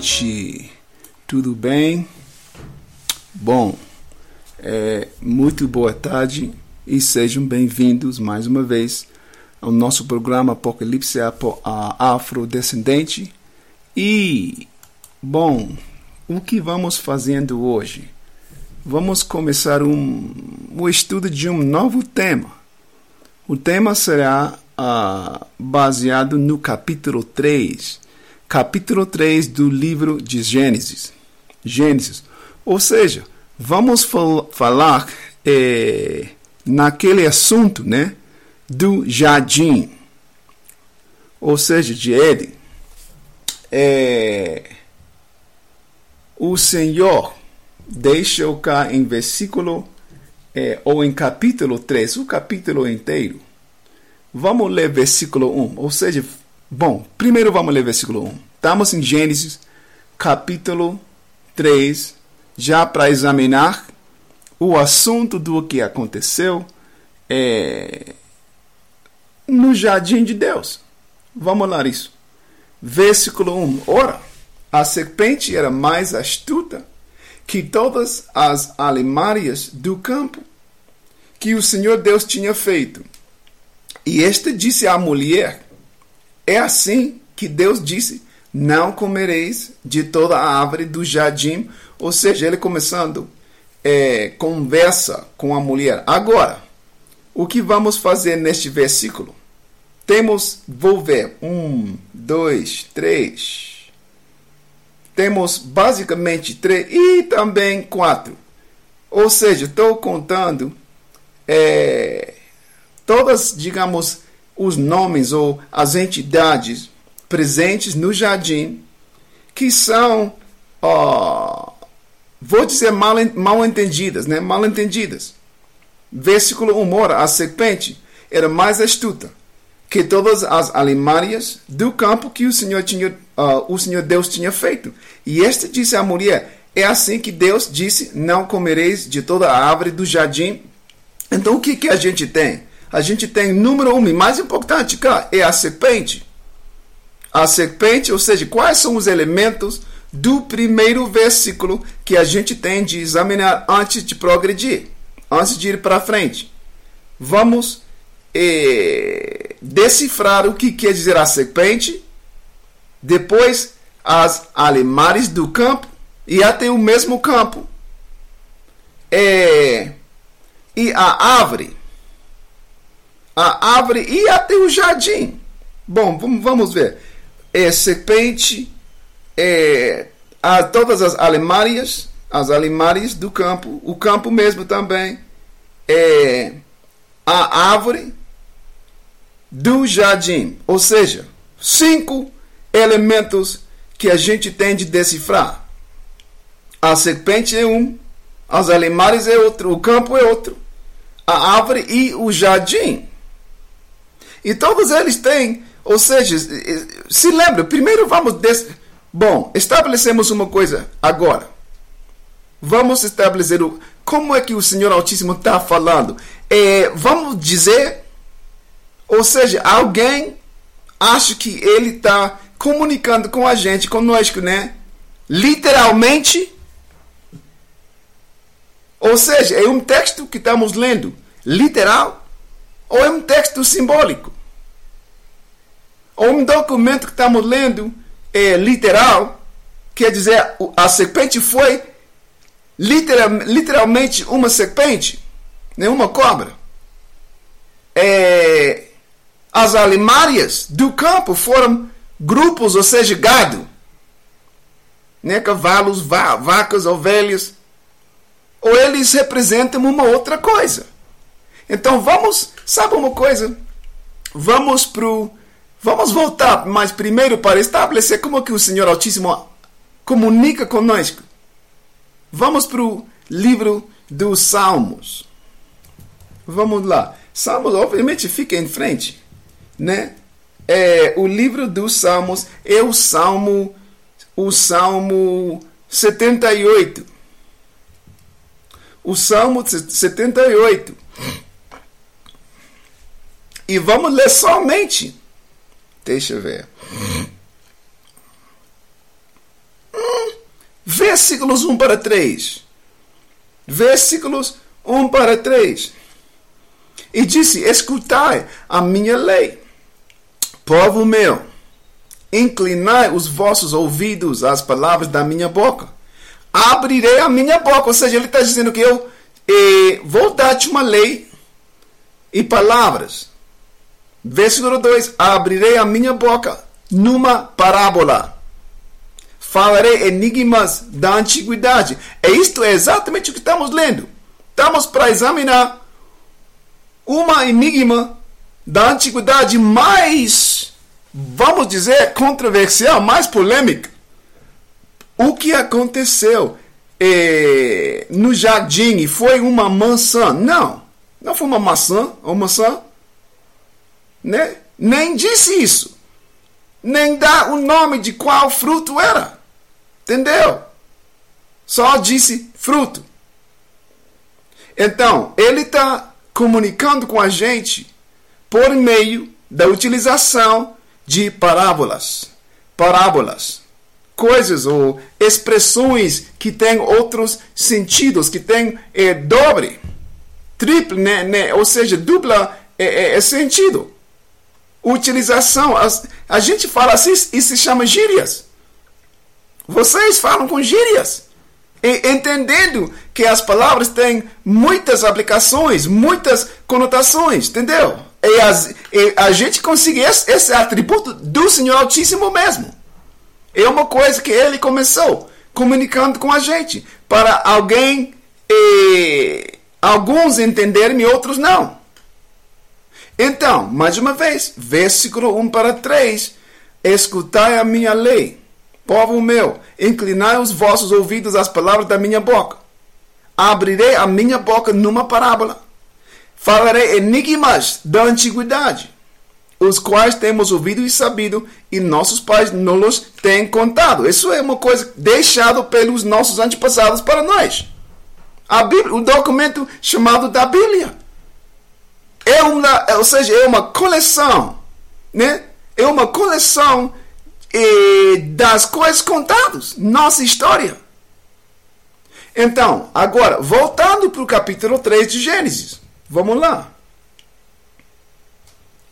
gente? Tudo bem? Bom, é, muito boa tarde e sejam bem-vindos mais uma vez ao nosso programa Apocalipse Afrodescendente. E, bom, o que vamos fazendo hoje? Vamos começar um, o estudo de um novo tema. O tema será uh, baseado no capítulo 3, capítulo 3 do livro de Gênesis. Gênesis. Ou seja, vamos fal falar eh, naquele assunto, né? Do jardim. Ou seja, de Éden. É, o Senhor deixa o cá em versículo é, ou em capítulo 3, o capítulo inteiro. Vamos ler versículo 1. Ou seja, bom, primeiro vamos ler versículo 1. Estamos em Gênesis, capítulo 3, já para examinar o assunto do que aconteceu é, no jardim de Deus. Vamos lá isso. Versículo 1. Ora, a serpente era mais astuta que todas as alimárias do campo que o Senhor Deus tinha feito. E este disse à mulher: É assim que Deus disse: Não comereis de toda a árvore do jardim. Ou seja, ele começando é, conversa com a mulher. Agora, o que vamos fazer neste versículo? Temos, vou ver, um, dois, três. Temos basicamente três e também quatro. Ou seja, estou contando é, todas, digamos, os nomes ou as entidades presentes no jardim que são, vou dizer, mal, mal entendidas, né? Mal entendidas. Versículo 1 ora, a serpente era mais astuta que todas as alimárias do campo que o Senhor tinha, uh, o Senhor Deus tinha feito. E este disse à mulher: É assim que Deus disse: Não comereis de toda a árvore do jardim. Então o que, que a gente tem? A gente tem número um, e mais importante, cá, é a serpente. A serpente, ou seja, quais são os elementos do primeiro versículo que a gente tem de examinar antes de progredir, antes de ir para frente. Vamos eh, decifrar o que quer dizer a serpente, depois as alimares do campo e até o mesmo campo. É, e a árvore a árvore e até o jardim. Bom, vamos ver. É serpente, é, a, todas as alimárias, as alimárias do campo, o campo mesmo também, é, a árvore do jardim. Ou seja, cinco elementos que a gente tem de decifrar. A serpente é um, as alimárias é outro, o campo é outro, a árvore e o jardim. E todos eles têm, ou seja, se lembra, primeiro vamos. Des... Bom, estabelecemos uma coisa agora. Vamos estabelecer o, como é que o Senhor Altíssimo está falando. É, vamos dizer, ou seja, alguém acha que ele está comunicando com a gente, conosco, né? Literalmente. Ou seja, é um texto que estamos lendo literal ou é um texto simbólico? Ou um documento que estamos lendo é literal, quer dizer, a serpente foi literal, literalmente uma serpente, nem uma cobra. É, as alimárias do campo foram grupos, ou seja, gado. Né? Cavalos, va vacas, ovelhas. Ou eles representam uma outra coisa. Então vamos, sabe uma coisa? Vamos pro Vamos voltar, mas primeiro para estabelecer como que o Senhor Altíssimo comunica conosco. Vamos para o livro dos Salmos. Vamos lá. Salmos, obviamente, fica em frente, né? É, o livro dos Salmos é o Salmo, o Salmo 78. O Salmo 78. E vamos ler somente Deixa eu ver. Versículos 1 para 3. Versículos 1 para 3. E disse: Escutai a minha lei, povo meu, inclinai os vossos ouvidos às palavras da minha boca. Abrirei a minha boca. Ou seja, ele está dizendo que eu eh, vou dar-te uma lei e palavras. Versículo 2: Abrirei a minha boca numa parábola. Falarei enigmas da antiguidade. E isto é exatamente o que estamos lendo. Estamos para examinar uma enigma da antiguidade mais, vamos dizer, controversial, mais polêmica. O que aconteceu eh, no jardim foi uma maçã? Não, não foi uma maçã, uma maçã, né? Nem disse isso, nem dá o nome de qual fruto era, entendeu? Só disse fruto. Então, ele está comunicando com a gente por meio da utilização de parábolas. Parábolas. Coisas ou expressões que têm outros sentidos, que têm é, dobre, triplo, né, né, ou seja, dupla é, é, sentido. Utilização. A gente fala assim e se chama gírias. Vocês falam com gírias entendendo que as palavras têm muitas aplicações, muitas conotações, entendeu? E, as, e a gente consegue esse, esse, atributo do Senhor Altíssimo mesmo. É uma coisa que ele começou comunicando com a gente, para alguém, e, alguns entenderem e outros não. Então, mais uma vez, versículo 1 para 3: Escutai a minha lei Povo meu, inclinai os vossos ouvidos às palavras da minha boca. Abrirei a minha boca numa parábola. Falarei enigmas da antiguidade, os quais temos ouvido e sabido, e nossos pais nos têm contado. Isso é uma coisa deixada pelos nossos antepassados para nós. A Bíblia, o documento chamado da Bíblia. É uma, ou seja, é uma coleção, né? É uma coleção e das coisas contadas, nossa história. Então, agora, voltando para o capítulo 3 de Gênesis. Vamos lá.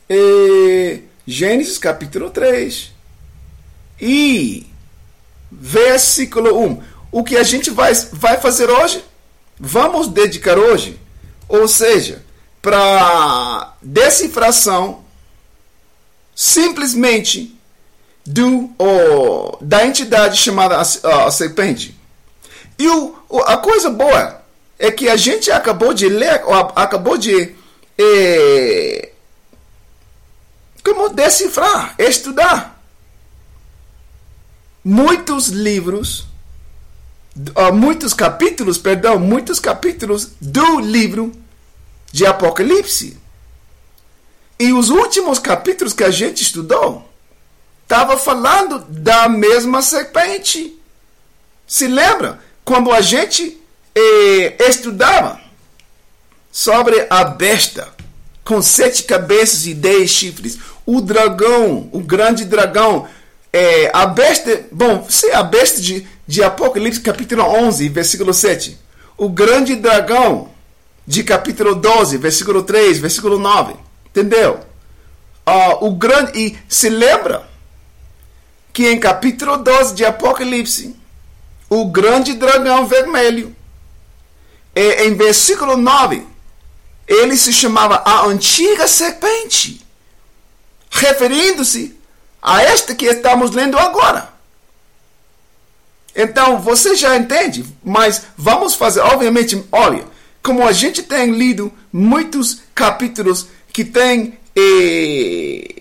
E, Gênesis capítulo 3. E versículo 1. O que a gente vai, vai fazer hoje? Vamos dedicar hoje, ou seja, para decifração simplesmente do, da entidade chamada a, a serpente. E o, a coisa boa é que a gente acabou de ler, acabou de eh, como decifrar, estudar muitos livros, muitos capítulos, perdão, muitos capítulos do livro de Apocalipse. E os últimos capítulos que a gente estudou estava falando da mesma serpente. Se lembra? Quando a gente eh, estudava sobre a besta com sete cabeças e dez chifres, o dragão, o grande dragão, eh, a besta, bom, se a besta de, de Apocalipse capítulo 11, versículo 7, o grande dragão de capítulo 12, versículo 3, versículo 9, entendeu? Uh, o grande, e se lembra? que em capítulo 12 de Apocalipse, o grande dragão vermelho, é, em versículo 9, ele se chamava a antiga serpente, referindo-se a esta que estamos lendo agora. Então, você já entende, mas vamos fazer, obviamente, olha, como a gente tem lido muitos capítulos que tem eh,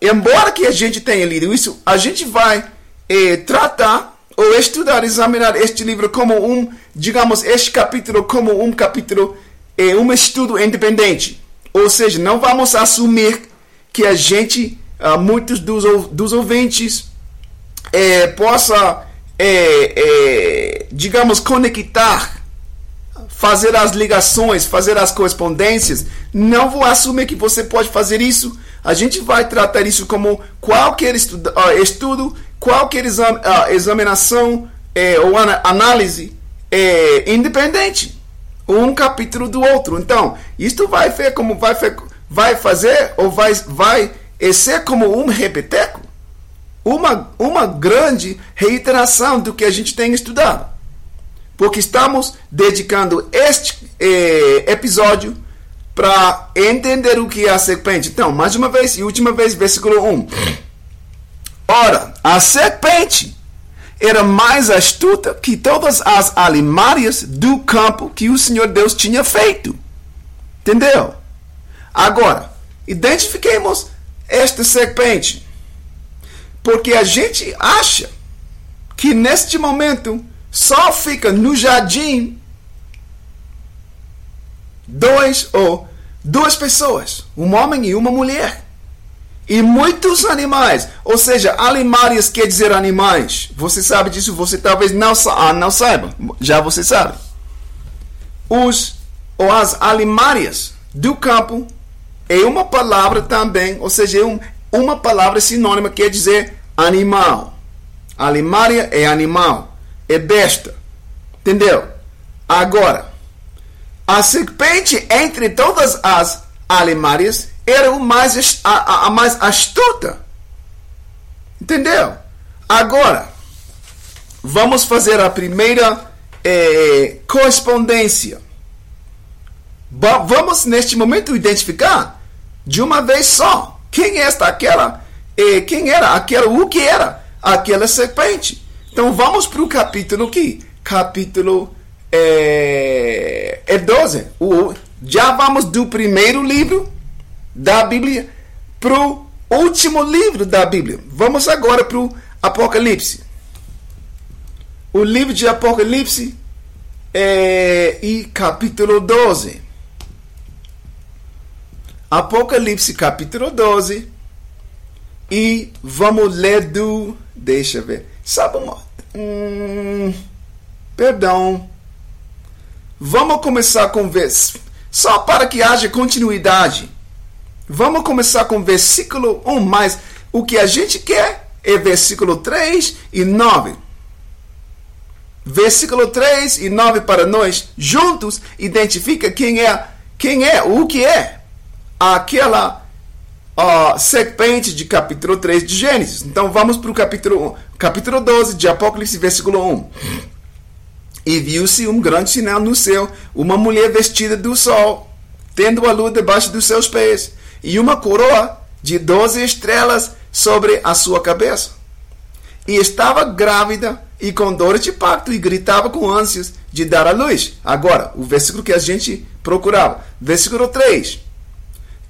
embora que a gente tenha lido isso, a gente vai eh, tratar ou estudar, examinar este livro como um, digamos, este capítulo como um capítulo, eh, um estudo independente. Ou seja, não vamos assumir que a gente, ah, muitos dos, dos ouvintes, eh, possa, eh, eh, digamos, conectar, fazer as ligações, fazer as correspondências. Não vou assumir que você pode fazer isso a gente vai tratar isso como qualquer estudo, uh, estudo qualquer exam, uh, examinação é, ou análise é, independente, um capítulo do outro. Então, isto vai ver como vai, vai fazer ou vai, vai ser como um repeteco, uma, uma grande reiteração do que a gente tem estudado. Porque estamos dedicando este eh, episódio para entender o que é a serpente. Então, mais uma vez e última vez, versículo 1. Ora, a serpente era mais astuta que todas as alimárias do campo que o Senhor Deus tinha feito. Entendeu? Agora, identifiquemos esta serpente. Porque a gente acha que neste momento só fica no jardim dois ou duas pessoas, um homem e uma mulher. E muitos animais, ou seja, alimárias quer dizer animais. Você sabe disso, você talvez não, ah, não saiba, já você sabe. Os ou as alimárias do campo é uma palavra também, ou seja, é um, uma palavra sinônima quer dizer animal. Alimária é animal, é besta. Entendeu? Agora, a serpente entre todas as alimárias era o mais, a, a, a mais astuta. Entendeu? Agora, vamos fazer a primeira é, correspondência. Vamos, neste momento, identificar de uma vez só quem é esta, aquela, é, quem era aquela, o que era aquela serpente. Então, vamos para o capítulo aqui. Capítulo é, é 12. O, já vamos do primeiro livro da Bíblia para o último livro da Bíblia. Vamos agora para o Apocalipse. O livro de Apocalipse é, e capítulo 12. Apocalipse capítulo 12 e vamos ler do deixa eu ver sabe uma, hum, perdão. Vamos começar com vez só para que haja continuidade. Vamos começar com versículo 1, mas o que a gente quer é versículo 3 e 9. Versículo 3 e 9 para nós juntos identifica quem é, quem é, o que é aquela uh, serpente de capítulo 3 de Gênesis. Então vamos para o capítulo 1, capítulo 12 de Apocalipse, versículo 1. E viu-se um grande sinal no céu, uma mulher vestida do sol, tendo a lua debaixo dos seus pés e uma coroa de doze estrelas sobre a sua cabeça. E estava grávida e com dor de parto e gritava com ânsias de dar à luz. Agora, o versículo que a gente procurava. Versículo 3.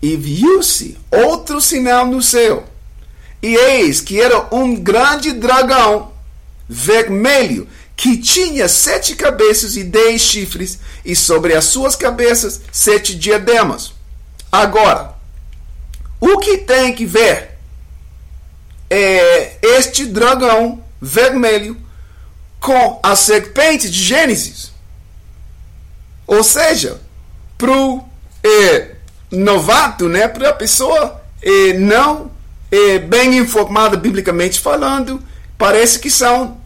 E viu-se outro sinal no céu. E eis que era um grande dragão vermelho que tinha sete cabeças e dez chifres, e sobre as suas cabeças sete diademas. Agora, o que tem que ver é este dragão vermelho com a serpente de Gênesis? Ou seja, para o é, novato, né, para a pessoa é, não é, bem informada biblicamente falando, parece que são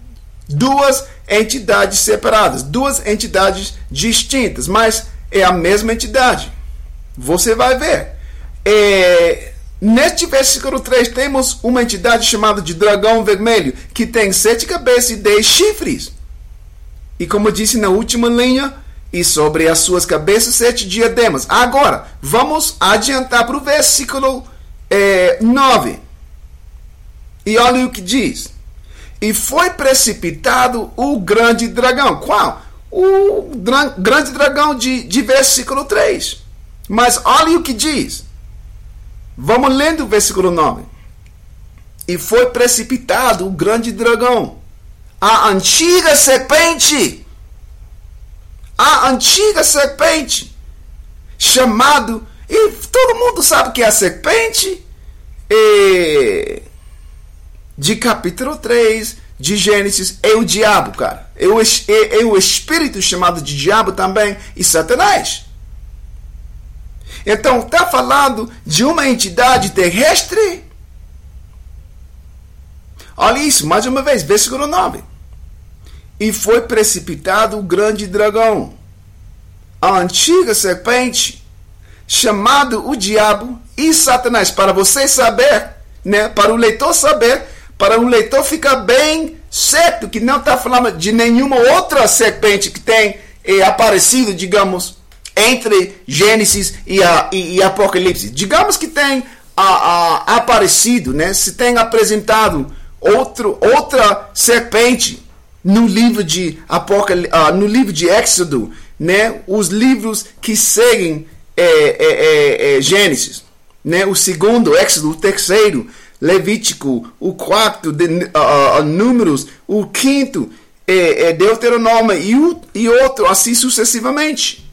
duas entidades separadas, duas entidades distintas, mas é a mesma entidade. Você vai ver. É, neste versículo 3 temos uma entidade chamada de dragão vermelho, que tem sete cabeças e dez chifres. E como disse na última linha, e sobre as suas cabeças sete diademas. Agora, vamos adiantar para o versículo é, 9. E olha o que diz. E foi precipitado o grande dragão. Qual? O grande dragão de, de versículo 3. Mas olha o que diz. Vamos lendo o versículo 9. E foi precipitado o grande dragão, a antiga serpente, a antiga serpente, chamado, e todo mundo sabe que é a serpente e, de capítulo 3 de Gênesis é o diabo, cara. É o, é, é o espírito chamado de diabo também e Satanás. Então, está falando de uma entidade terrestre? Olha isso, mais uma vez, versículo 9. E foi precipitado o grande dragão, a antiga serpente, chamado o diabo e Satanás. Para você saber, né? Para o leitor saber, para o leitor ficar bem certo que não está falando de nenhuma outra serpente que tem é, aparecido, digamos, entre Gênesis e, a, e, e Apocalipse. Digamos que tem a, a, aparecido, né? Se tem apresentado outro, outra serpente no livro de Apocal... Uh, no livro de Éxodo, né? Os livros que seguem é, é, é, é, Gênesis, né? O segundo Éxodo, o terceiro Levítico, o quarto de, uh, Números, o quinto é, é Deuteronômio e, o, e outro assim sucessivamente.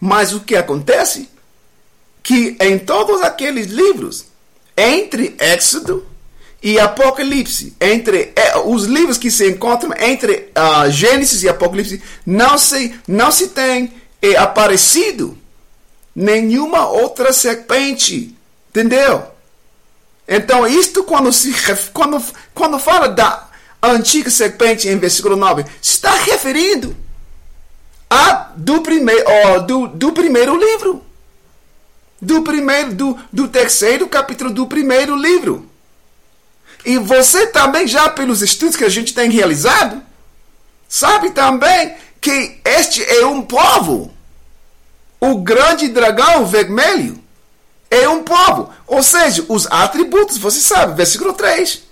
Mas o que acontece? Que em todos aqueles livros, entre Éxodo e Apocalipse, entre é, os livros que se encontram entre uh, Gênesis e Apocalipse, não se, não se tem é, aparecido nenhuma outra serpente. Entendeu? Então, isto quando, se, quando, quando fala da antiga serpente em versículo 9, está referindo a do, primeiro, do, do primeiro livro. Do primeiro, do, do terceiro capítulo do primeiro livro. E você também, já pelos estudos que a gente tem realizado, sabe também que este é um povo. O grande dragão vermelho é um povo. Ou seja, os atributos, você sabe, versículo 3.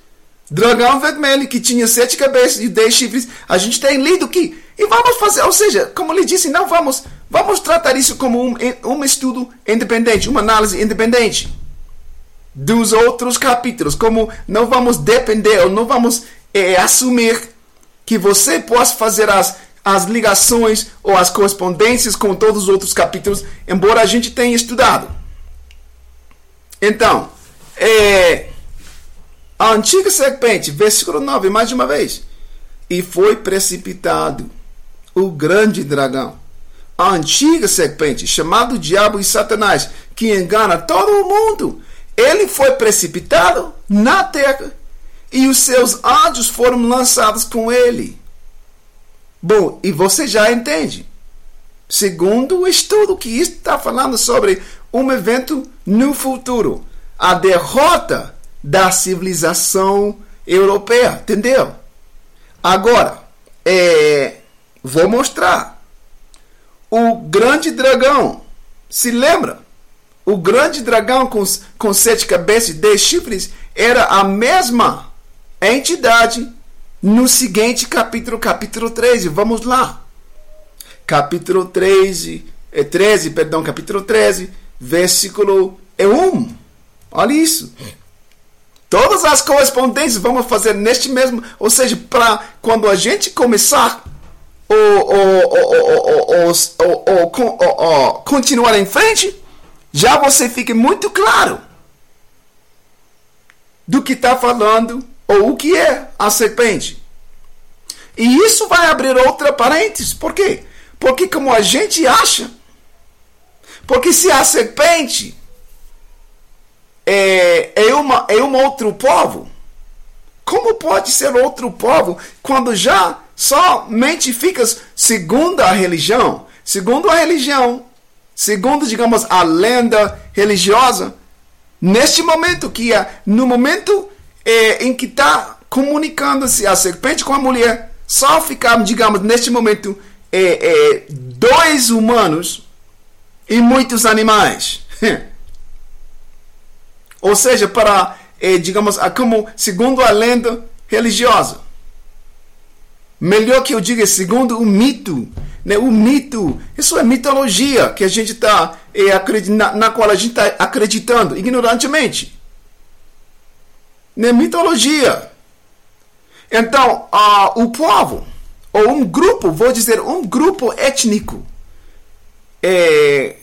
Dragão vermelho que tinha sete cabeças e dez chifres. A gente tem lido aqui. E vamos fazer, ou seja, como lhe disse, não vamos, vamos tratar isso como um, um estudo independente, uma análise independente dos outros capítulos, como não vamos depender ou não vamos é, assumir que você possa fazer as, as ligações ou as correspondências com todos os outros capítulos, embora a gente tenha estudado. Então, é, a antiga serpente, versículo 9, mais uma vez, e foi precipitado o grande dragão, a antiga serpente, chamado Diabo e Satanás, que engana todo o mundo ele foi precipitado na terra e os seus anjos foram lançados com ele. Bom, e você já entende. Segundo o estudo que está falando sobre um evento no futuro, a derrota da civilização europeia, entendeu? Agora, é, vou mostrar. O grande dragão, se lembra? O grande dragão com, com sete cabeças e dez chifres era a mesma entidade no seguinte capítulo, capítulo 13. Vamos lá. Capítulo 13, é 13, perdão, capítulo 13, versículo 1. Olha isso. Todas as correspondências vamos fazer neste mesmo, ou seja, para quando a gente começar ou continuar em frente, já você fique muito claro do que está falando ou o que é a serpente. E isso vai abrir outra parênteses. Por quê? Porque como a gente acha, porque se a serpente é, é, uma, é um outro povo, como pode ser outro povo quando já somente fica segundo a religião? Segundo a religião, segundo, digamos, a lenda religiosa, neste momento que é no momento é, em que está comunicando-se a serpente com a mulher, só ficaram, digamos, neste momento, é, é, dois humanos e muitos animais. Ou seja, para, digamos, como segundo a lenda religiosa. Melhor que eu diga, segundo o mito né? O mito, isso é mitologia que a gente está é, na, na qual a gente está acreditando ignorantemente. Né? Mitologia. Então, uh, o povo, ou um grupo, vou dizer, um grupo étnico é,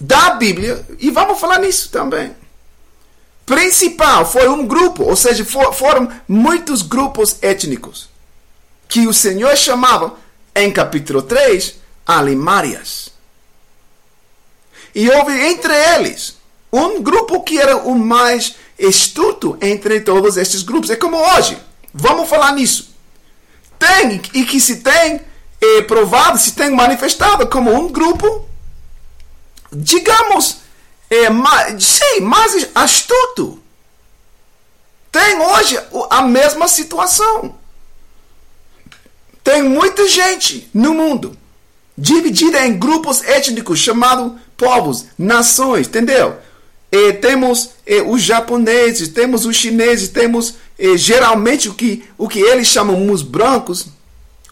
da Bíblia, e vamos falar nisso também. Principal foi um grupo, ou seja, for, foram muitos grupos étnicos que o Senhor chamava em capítulo 3, alimárias. E houve entre eles um grupo que era o mais estudo entre todos estes grupos. É como hoje. Vamos falar nisso. tem e que se tem é, provado, se tem manifestado como um grupo, digamos, é, mais, sim, mais astuto. Tem hoje a mesma situação. Tem muita gente no mundo dividida em grupos étnicos chamados povos, nações, entendeu? E temos os japoneses, temos os chineses, temos geralmente o que, o que eles chamam os brancos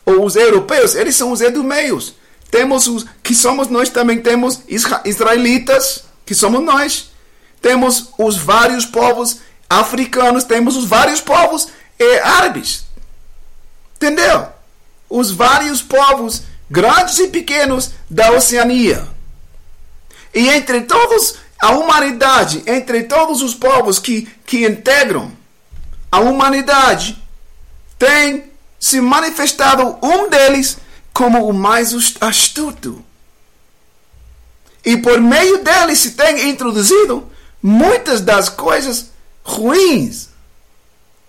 ou os europeus, eles são os edumeios. Temos os que somos nós também temos israelitas, que somos nós. Temos os vários povos africanos, temos os vários povos árabes. Entendeu? Os vários povos grandes e pequenos da Oceania. E entre todos a humanidade, entre todos os povos que, que integram a humanidade, tem se manifestado um deles como o mais astuto. E por meio dele se tem introduzido muitas das coisas ruins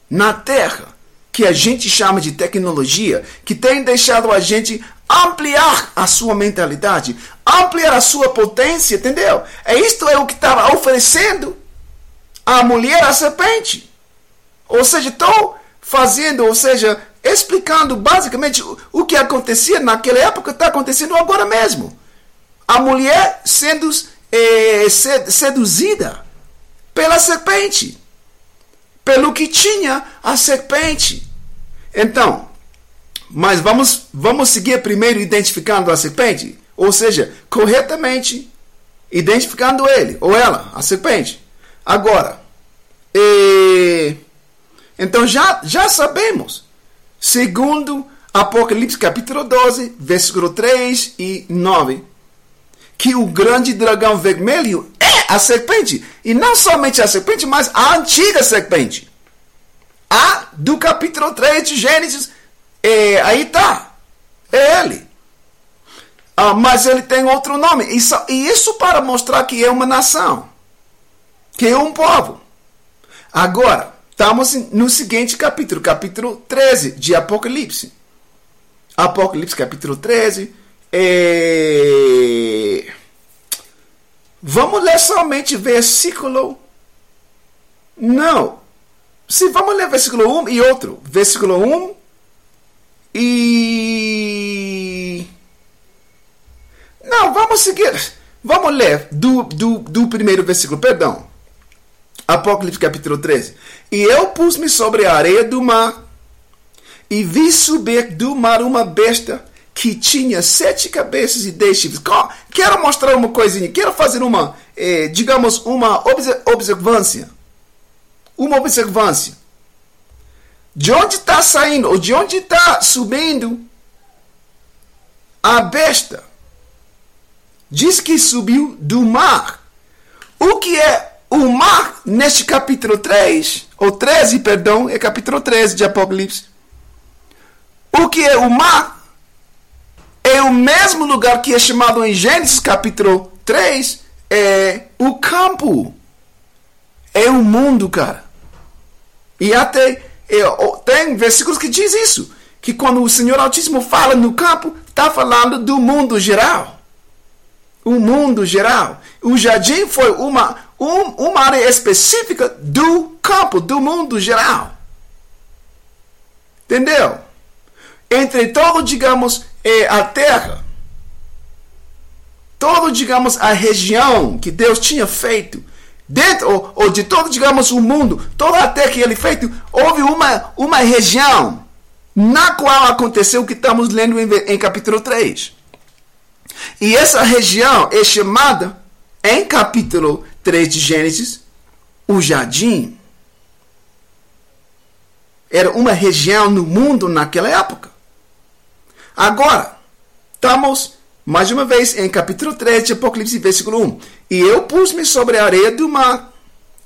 na Terra, que a gente chama de tecnologia, que tem deixado a gente ampliar a sua mentalidade, ampliar a sua potência, entendeu? É isto é o que estava oferecendo a mulher a serpente. Ou seja, estou fazendo, ou seja, explicando basicamente o que acontecia naquela época está acontecendo agora mesmo. A mulher sendo é, seduzida pela serpente, pelo que tinha a serpente. Então, mas vamos, vamos seguir primeiro identificando a serpente, ou seja, corretamente identificando ele ou ela, a serpente. Agora, e, então já, já sabemos segundo Apocalipse capítulo 12, versículo 3 e 9, que o grande dragão vermelho a serpente. E não somente a serpente, mas a antiga serpente. A do capítulo 3 de Gênesis, é, aí está. É ele. Ah, mas ele tem outro nome. Isso, e isso para mostrar que é uma nação. Que é um povo. Agora, Estamos no seguinte capítulo, capítulo 13 de Apocalipse. Apocalipse, capítulo 13. É... Vamos ler somente versículo. Não. Se vamos ler versículo 1 e outro. Versículo 1 e. Não, vamos seguir. Vamos ler do, do, do primeiro versículo, perdão. Apocalipse capítulo 13. E eu pus-me sobre a areia do mar e vi subir do mar uma besta que tinha sete cabeças e dez chifres. Quero mostrar uma coisinha, quero fazer uma, eh, digamos, uma observância. Uma observância. De onde está saindo, ou de onde está subindo a besta? Diz que subiu do mar. O que é o mar, neste capítulo 3, ou 13, perdão, é capítulo 13 de Apocalipse. O que é o mar? É o mesmo lugar que é chamado em Gênesis capítulo 3, é o campo. É o mundo, cara. E até é, tem versículos que diz isso. Que quando o Senhor Altíssimo fala no campo, está falando do mundo geral. O mundo geral. O jardim foi uma, um, uma área específica do campo, do mundo geral. Entendeu? Entre todo, digamos, é a terra, todo, digamos, a região que Deus tinha feito, dentro ou, ou de todo, digamos, o mundo, toda a terra que ele feito, houve uma, uma região na qual aconteceu o que estamos lendo em, em capítulo 3. E essa região é chamada, em capítulo 3 de Gênesis, o jardim era uma região no mundo naquela época. Agora, estamos mais uma vez em capítulo 3 de Apocalipse, versículo 1. E eu pus-me sobre a areia do mar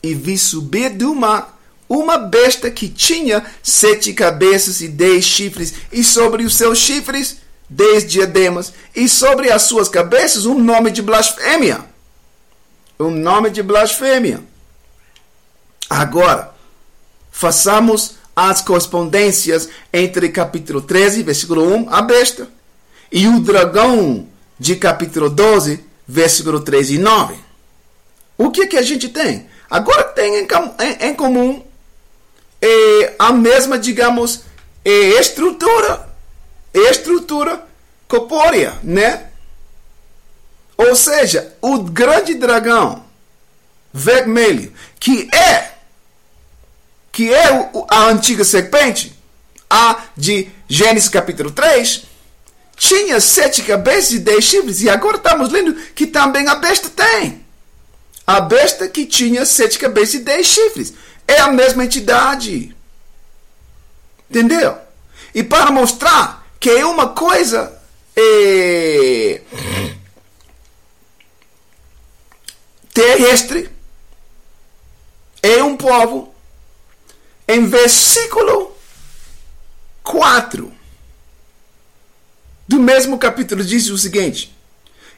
e vi subir do mar uma besta que tinha sete cabeças e dez chifres, e sobre os seus chifres dez diademas, e sobre as suas cabeças um nome de blasfêmia um nome de blasfêmia. Agora, façamos as correspondências entre capítulo 13, versículo 1, a besta, e o dragão de capítulo 12, versículo 3 e 9. O que, que a gente tem? Agora tem em, em, em comum é, a mesma, digamos, é, estrutura, estrutura corpórea, né? Ou seja, o grande dragão vermelho, que é que é a antiga serpente, a de Gênesis capítulo 3, tinha sete cabeças e dez chifres, e agora estamos lendo que também a besta tem. A besta que tinha sete cabeças e dez chifres. É a mesma entidade. Entendeu? E para mostrar que é uma coisa. É, terrestre. É um povo. Em versículo 4 do mesmo capítulo diz o seguinte: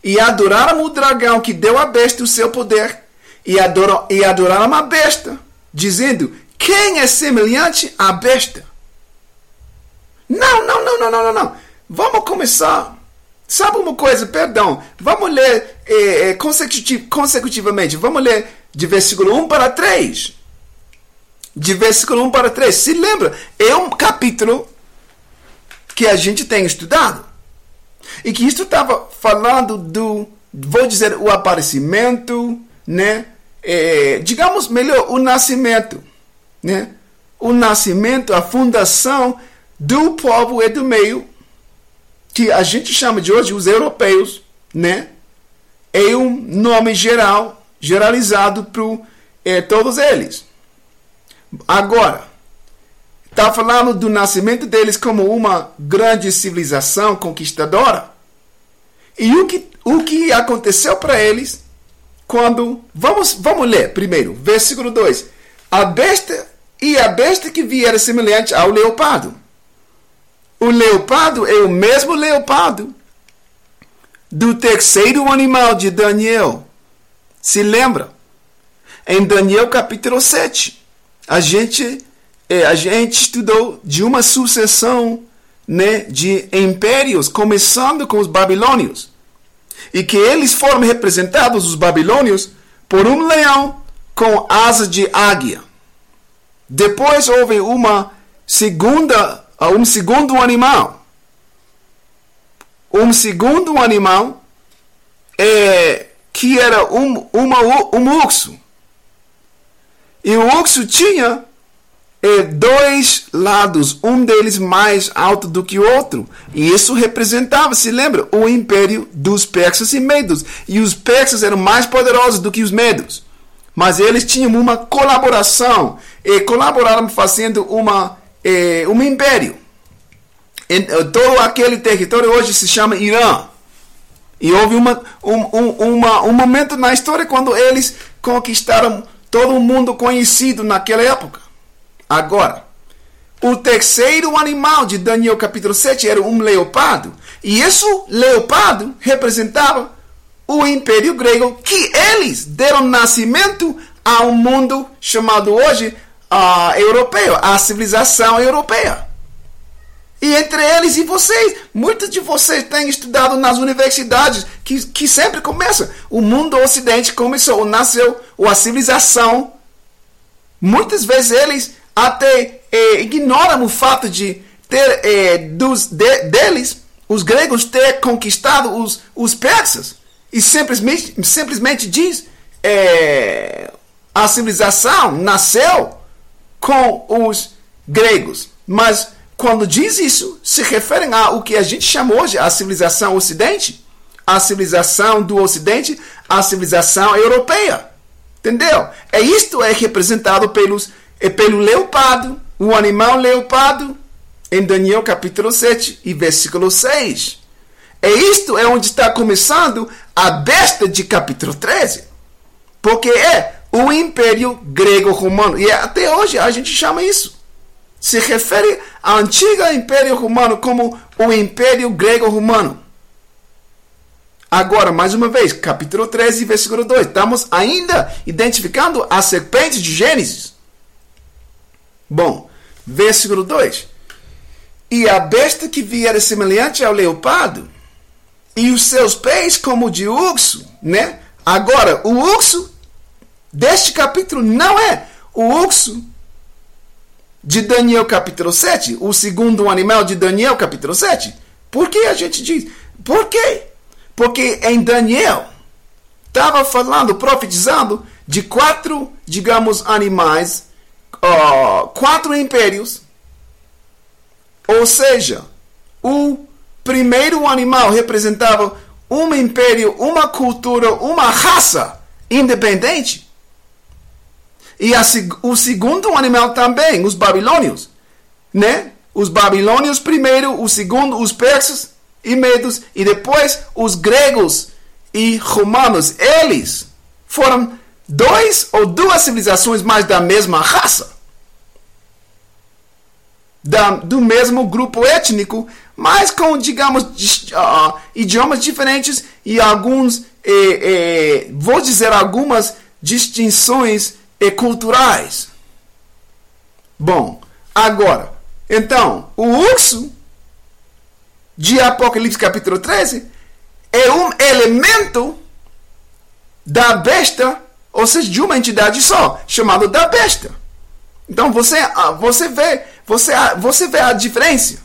E adoraram o dragão que deu à besta o seu poder, e, adoram, e adoraram a besta, dizendo: Quem é semelhante à besta? Não, não, não, não, não, não. Vamos começar. Sabe uma coisa? Perdão. Vamos ler consecutiv consecutivamente. Vamos ler de versículo 1 para 3. De versículo 1 para 3. Se lembra? É um capítulo que a gente tem estudado. E que isto estava falando do, vou dizer, o aparecimento, né? É, digamos melhor, o nascimento, né? O nascimento, a fundação do povo e do meio, que a gente chama de hoje os europeus, né? É um nome geral, generalizado para é, todos eles. Agora, Está falando do nascimento deles como uma grande civilização conquistadora. E o que, o que aconteceu para eles quando. Vamos, vamos ler primeiro, versículo 2. A besta e a besta que viera semelhante ao leopardo. O leopardo é o mesmo leopardo do terceiro animal de Daniel. Se lembra? Em Daniel capítulo 7, a gente é, a gente estudou de uma sucessão né, de impérios, começando com os babilônios. E que eles foram representados, os babilônios, por um leão com asa de águia. Depois houve uma segunda, um segundo animal. Um segundo animal é, que era um, uma, um urso. E o urso tinha é, dois lados, um deles mais alto do que o outro. E isso representava, se lembra, o império dos persas e medos. E os persas eram mais poderosos do que os medos. Mas eles tinham uma colaboração e colaboraram fazendo uma, é, um império. Em, eh, todo aquele território hoje se chama Irã. E houve uma, um, um, uma, um momento na história quando eles conquistaram todo mundo conhecido naquela época. Agora, o terceiro animal de Daniel capítulo 7 era um leopardo. E esse leopardo representava o Império Grego, que eles deram nascimento a um mundo chamado hoje uh, europeu, a civilização europeia. E entre eles e vocês, muitos de vocês têm estudado nas universidades que, que sempre começa. O mundo ocidente começou, nasceu, ou a civilização. Muitas vezes eles até é, ignoram o fato de ter é, dos, de, deles, os gregos, ter conquistado os, os persas. E simplesmente, simplesmente diz é, a civilização nasceu com os gregos. Mas quando diz isso, se referem ao que a gente chama hoje a civilização ocidente, a civilização do ocidente, a civilização europeia. Entendeu? É isto é representado pelos é pelo leopardo, o animal leopardo, em Daniel capítulo 7 e versículo 6. É isto é onde está começando a besta de capítulo 13. Porque é o Império Grego-Romano. E até hoje a gente chama isso. Se refere ao antigo Império Romano como o Império Grego-Romano. Agora, mais uma vez, capítulo 13, versículo 2. Estamos ainda identificando a serpente de Gênesis. Bom, Versículo 2. E a besta que vier semelhante ao leopardo, e os seus pés como de urso, né? Agora, o urso deste capítulo não é o urso de Daniel capítulo 7, o segundo animal de Daniel capítulo 7. Por que a gente diz? Por quê? Porque em Daniel estava falando, profetizando de quatro, digamos, animais, uh, quatro impérios. Ou seja, o primeiro animal representava um império, uma cultura, uma raça independente. E a, o segundo animal também, os babilônios. Né? Os babilônios primeiro, o segundo, os persas e medos, e depois os gregos e romanos. Eles foram dois ou duas civilizações mais da mesma raça. Da, do mesmo grupo étnico, mas com, digamos, uh, idiomas diferentes e alguns, eh, eh, vou dizer, algumas distinções e culturais. Bom, agora, então, o urso de Apocalipse capítulo 13 é um elemento da besta, ou seja, de uma entidade só, chamado da besta. Então você, ah, você vê, você, ah, você vê a diferença.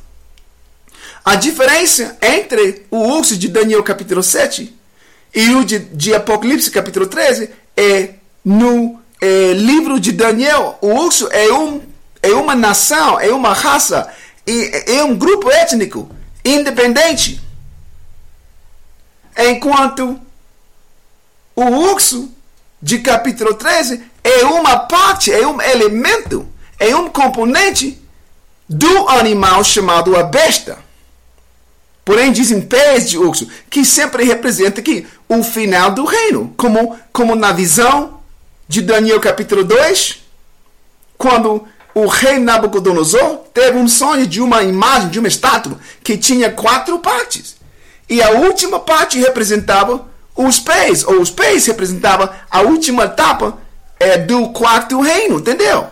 A diferença entre o urso de Daniel capítulo 7 e o de, de Apocalipse capítulo 13 é no é, livro de Daniel, o urso é, um, é uma nação, é uma raça, é, é um grupo étnico independente. Enquanto o urso de capítulo 13 é uma parte, é um elemento, é um componente do animal chamado a besta. Porém, dizem pés de urso, que sempre representa aqui o final do reino, como, como na visão de Daniel capítulo 2, quando o rei Nabucodonosor teve um sonho de uma imagem, de uma estátua, que tinha quatro partes. E a última parte representava os pés, ou os pés representavam a última etapa é, do quarto reino, entendeu?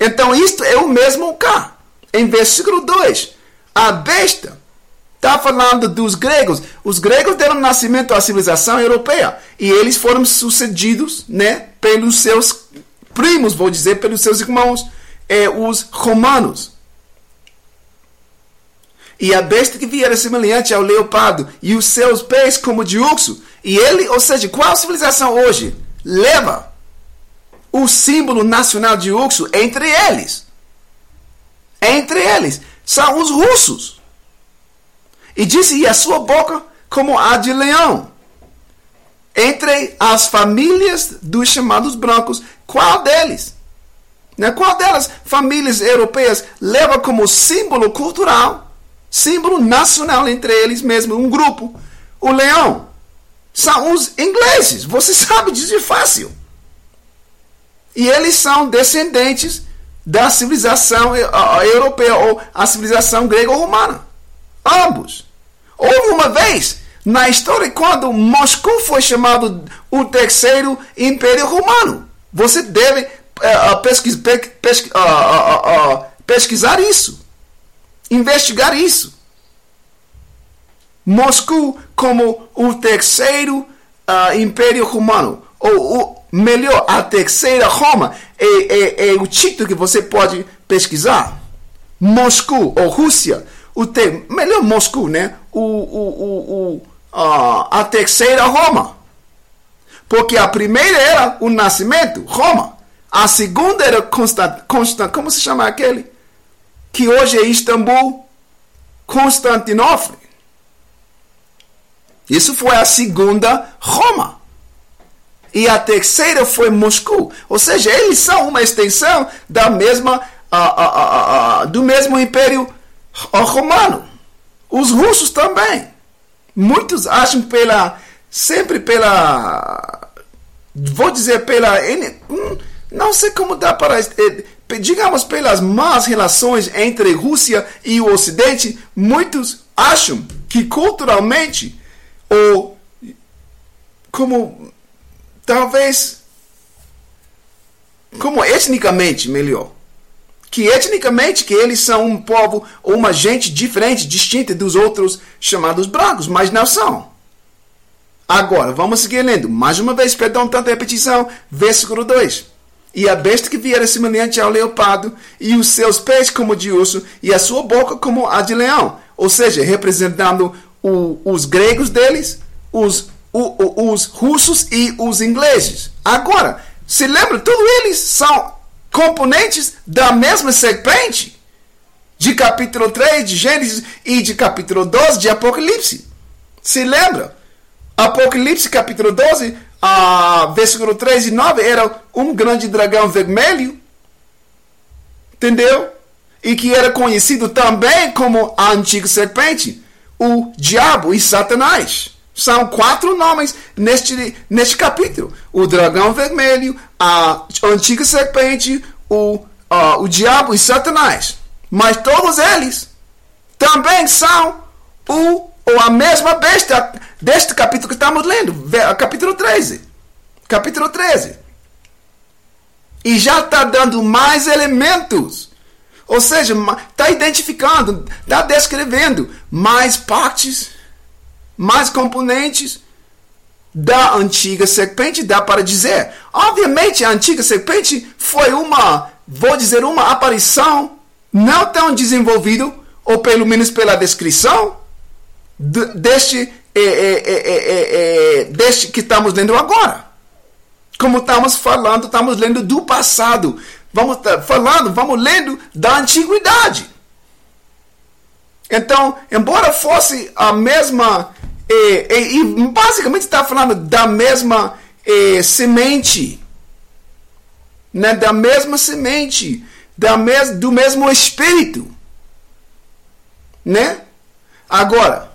Então, isto é o mesmo cá. Em versículo 2, a besta Está falando dos gregos. Os gregos deram nascimento à civilização europeia. E eles foram sucedidos né, pelos seus primos, vou dizer, pelos seus irmãos, é, os romanos. E a besta que viera semelhante ao leopardo, e os seus pés como de urso. E ele, ou seja, qual civilização hoje leva o símbolo nacional de urso entre eles? Entre eles são os russos. E disse: E a sua boca como a de leão. Entre as famílias dos chamados brancos, qual deles? Né? Qual delas, famílias europeias, leva como símbolo cultural, símbolo nacional entre eles mesmos, um grupo, o leão? São os ingleses, você sabe disso fácil. E eles são descendentes da civilização eh, europeia ou a civilização grego-romana. Ambos. Houve uma vez na história quando Moscou foi chamado o terceiro império romano. Você deve uh, pesquis, pesqui, uh, uh, pesquisar isso, investigar isso. Moscou como o terceiro império romano, ou, ou melhor, a terceira Roma, é, é, é o título que você pode pesquisar. Moscou ou Rússia o termo, melhor Moscou, né? O, o, o, a, a terceira Roma. Porque a primeira era o nascimento, Roma. A segunda era Constant, Constant, como se chama aquele? Que hoje é Istambul, Constantinopla. Isso foi a segunda Roma. E a terceira foi Moscou. Ou seja, eles são uma extensão da mesma, uh, uh, uh, do mesmo império o romano. Os russos também. Muitos acham pela. Sempre pela. Vou dizer pela. Hum, não sei como dá para. Eh, digamos pelas más relações entre Rússia e o Ocidente, muitos acham que culturalmente ou como talvez como etnicamente melhor que etnicamente que eles são um povo ou uma gente diferente, distinta dos outros chamados brancos, mas não são. Agora, vamos seguir lendo. Mais uma vez, perdão, tanta repetição. Versículo 2. E a besta que viera semelhante ao leopardo, e os seus pés como de urso, e a sua boca como a de leão. Ou seja, representando o, os gregos deles, os, o, os russos e os ingleses. Agora, se lembra, todos eles são componentes da mesma serpente de capítulo 3 de Gênesis e de capítulo 12 de Apocalipse. Se lembra? Apocalipse capítulo 12, ah, versículo 3 e 9 era um grande dragão vermelho. Entendeu? E que era conhecido também como a antiga serpente, o diabo e Satanás. São quatro nomes neste, neste capítulo: o dragão vermelho, a antiga serpente, o, uh, o diabo e Satanás. Mas todos eles também são o, ou a mesma besta deste capítulo que estamos lendo, capítulo 13. Capítulo 13. E já está dando mais elementos. Ou seja, está identificando, está descrevendo mais partes mais componentes da antiga serpente, dá para dizer. Obviamente, a antiga serpente foi uma, vou dizer, uma aparição não tão desenvolvida, ou pelo menos pela descrição, deste, é, é, é, deste que estamos lendo agora. Como estamos falando, estamos lendo do passado. Vamos falando, vamos lendo da antiguidade. Então, embora fosse a mesma e, e, e basicamente está falando da mesma eh, semente. Né? Da mesma semente. Da mes, do mesmo espírito. Né? Agora,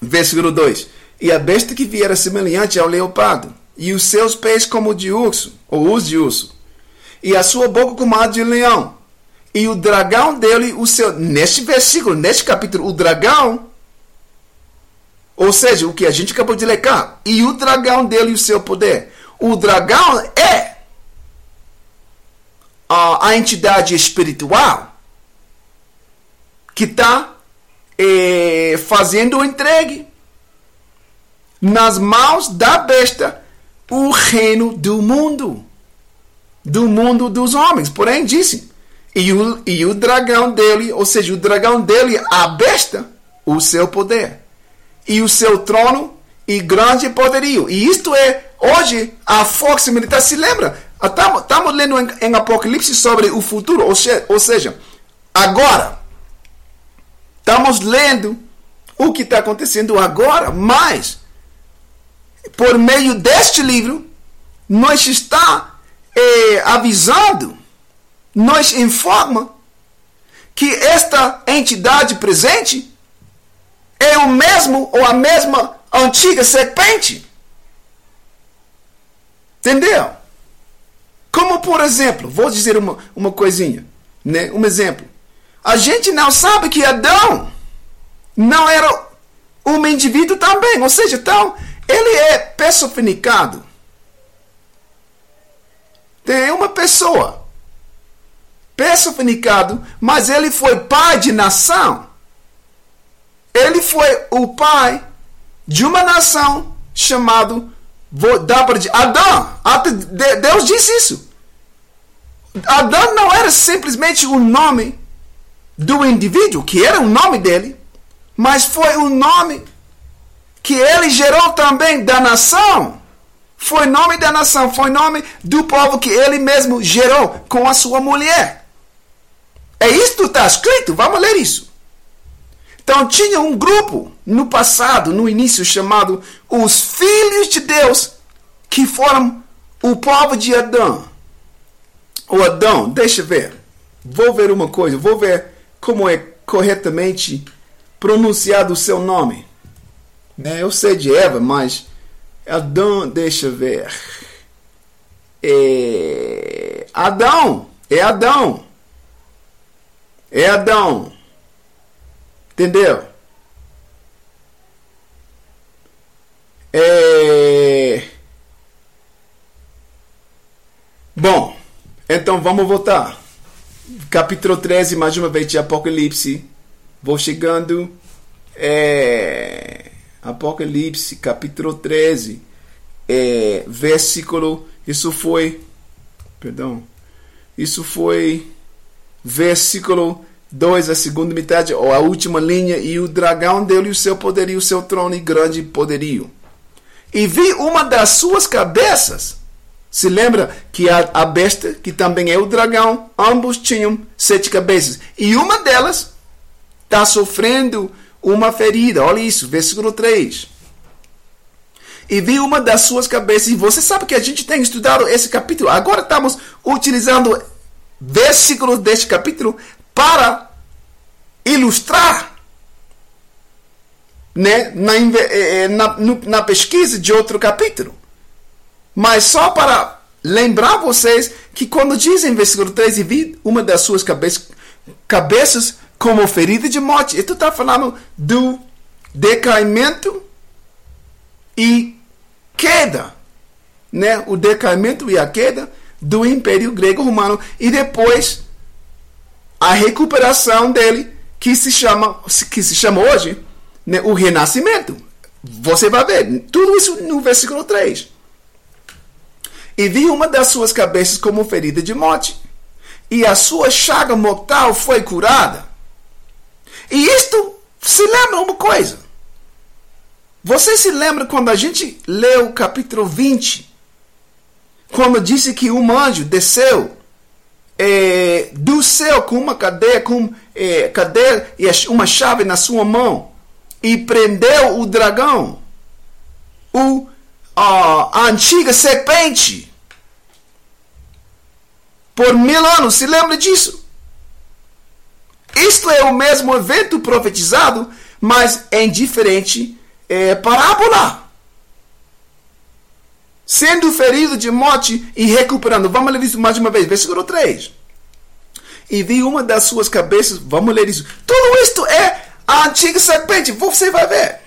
versículo 2: E a besta que viera semelhante ao leopardo, e os seus pés como de urso, ou os de urso, e a sua boca como a de leão, e o dragão dele, o seu. Neste versículo, neste capítulo, o dragão ou seja, o que a gente acabou de cá. E o dragão dele e o seu poder. O dragão é a, a entidade espiritual que está é, fazendo entregue nas mãos da besta o reino do mundo. Do mundo dos homens. Porém, disse. E o, e o dragão dele, ou seja, o dragão dele, a besta, o seu poder e o seu trono e grande poderio. E isto é, hoje, a força militar. Se lembra? Estamos lendo em, em, Apocalipse sobre o futuro, ou, se, ou seja, agora. Estamos lendo o que está acontecendo agora, mas, por meio deste livro, nós está eh, avisando, nos informa que esta entidade presente é o mesmo ou a mesma antiga serpente. Entendeu? Como, por exemplo, vou dizer uma, uma coisinha, né? um exemplo. A gente não sabe que Adão não era um indivíduo também. Ou seja, então, ele é personificado. Tem uma pessoa personificado, mas ele foi pai de nação. Ele foi o pai de uma nação para Adão. Deus disse isso. Adão não era simplesmente o nome do indivíduo, que era o nome dele, mas foi o nome que ele gerou também da nação. Foi nome da nação, foi nome do povo que ele mesmo gerou com a sua mulher. É isso que está escrito, vamos ler isso. Então tinha um grupo no passado, no início, chamado os Filhos de Deus, que foram o povo de Adão. O Adão, deixa eu ver. Vou ver uma coisa, vou ver como é corretamente pronunciado o seu nome. Né? Eu sei de Eva, mas Adão, deixa eu ver. É Adão, é Adão. É Adão. Entendeu? É... Bom, então vamos voltar. capítulo 13, mais uma vez, de Apocalipse. Vou chegando. É, Apocalipse, capítulo 13, é, versículo. Isso foi. Perdão. Isso foi. Versículo 2, a segunda metade, ou a última linha. E o dragão deu-lhe o seu poderio, o seu trono e grande poderio. E vi uma das suas cabeças se lembra que a, a besta, que também é o dragão, ambos tinham sete cabeças. E uma delas está sofrendo uma ferida. Olha isso, versículo 3. E vi uma das suas cabeças. E você sabe que a gente tem estudado esse capítulo. Agora estamos utilizando versículos deste capítulo para ilustrar né, na, eh, eh, na, na pesquisa de outro capítulo. Mas só para lembrar vocês que quando diz em versículo 3 e uma das suas cabeças, cabeças como ferida de morte, ele está falando do decaimento e queda, né? O decaimento e a queda do Império Grego-Romano e depois a recuperação dele que se chama que se chama hoje né, o renascimento. Você vai ver tudo isso no versículo 3 e vi uma das suas cabeças como ferida de morte, e a sua chaga mortal foi curada. E isto se lembra uma coisa. Você se lembra quando a gente leu o capítulo 20, quando disse que um anjo desceu é, do céu com uma cadeia, com é, e uma chave na sua mão e prendeu o dragão, o a antiga serpente por mil anos. Se lembra disso? Isto é o mesmo evento profetizado, mas em diferente é, parábola. Sendo ferido de morte e recuperando. Vamos ler isso mais uma vez. Versículo 3. E vi uma das suas cabeças. Vamos ler isso. Tudo isto é a antiga serpente. Você vai ver.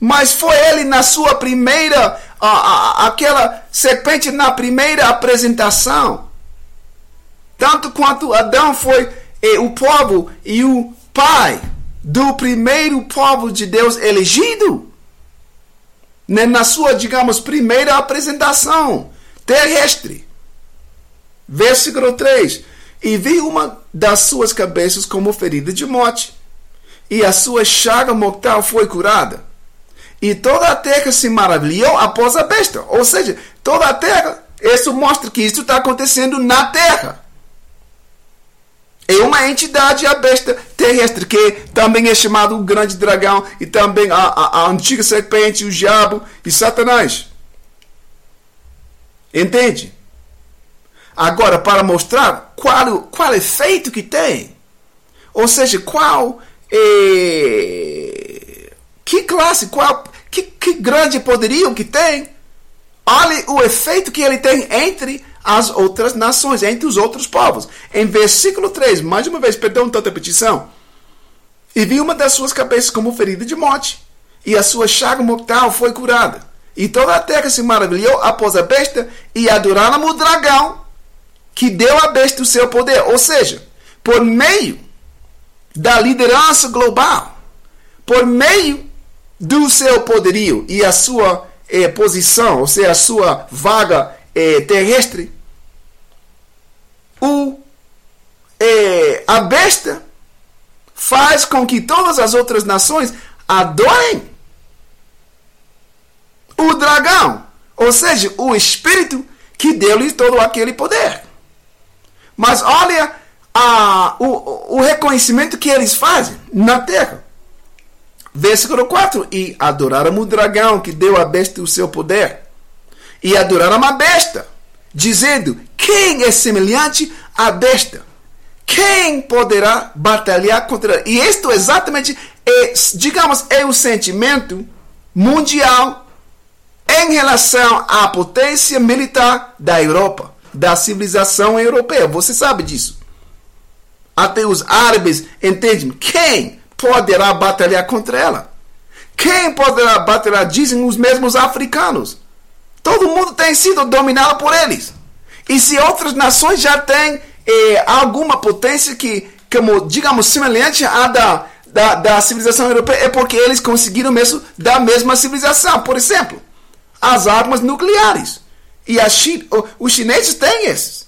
Mas foi ele na sua primeira, a, a, aquela serpente na primeira apresentação. Tanto quanto Adão foi eh, o povo e o pai do primeiro povo de Deus elegido. Né, na sua, digamos, primeira apresentação terrestre. Versículo 3. E vi uma das suas cabeças como ferida de morte, e a sua chaga mortal foi curada. E toda a terra se maravilhou após a besta. Ou seja, toda a terra, isso mostra que isso está acontecendo na terra. É uma entidade, a besta terrestre, que também é chamado o grande dragão e também a, a, a antiga serpente, o diabo e Satanás. Entende? Agora, para mostrar qual, qual efeito que tem, ou seja, qual é, que classe, qual, que, que grande poderio que tem, olhe o efeito que ele tem entre as outras nações, entre os outros povos. Em versículo 3, mais uma vez, perdão tanta petição. E vi uma das suas cabeças como ferida de morte, e a sua chaga mortal foi curada. E toda a terra se maravilhou após a besta e adoraram o dragão, que deu à besta o seu poder. Ou seja, por meio da liderança global, por meio do seu poderio e a sua eh, posição, ou seja, a sua vaga é, terrestre, o, é, a besta faz com que todas as outras nações adorem o dragão, ou seja, o espírito que deu-lhe todo aquele poder. Mas olha a, o, o reconhecimento que eles fazem na terra. Versículo 4: E adoraram o dragão que deu à besta o seu poder e adoraram a besta, dizendo: Quem é semelhante à besta? Quem poderá batalhar contra ela? E isto exatamente é, digamos, é o sentimento mundial em relação à potência militar da Europa, da civilização europeia. Você sabe disso. Até os árabes entendem quem poderá batalhar contra ela. Quem poderá batalhar, dizem os mesmos africanos. Todo mundo tem sido dominado por eles. E se outras nações já têm é, alguma potência que, como, digamos, semelhante à da, da, da civilização europeia, é porque eles conseguiram mesmo da mesma civilização. Por exemplo, as armas nucleares. E a China, os chineses têm esses.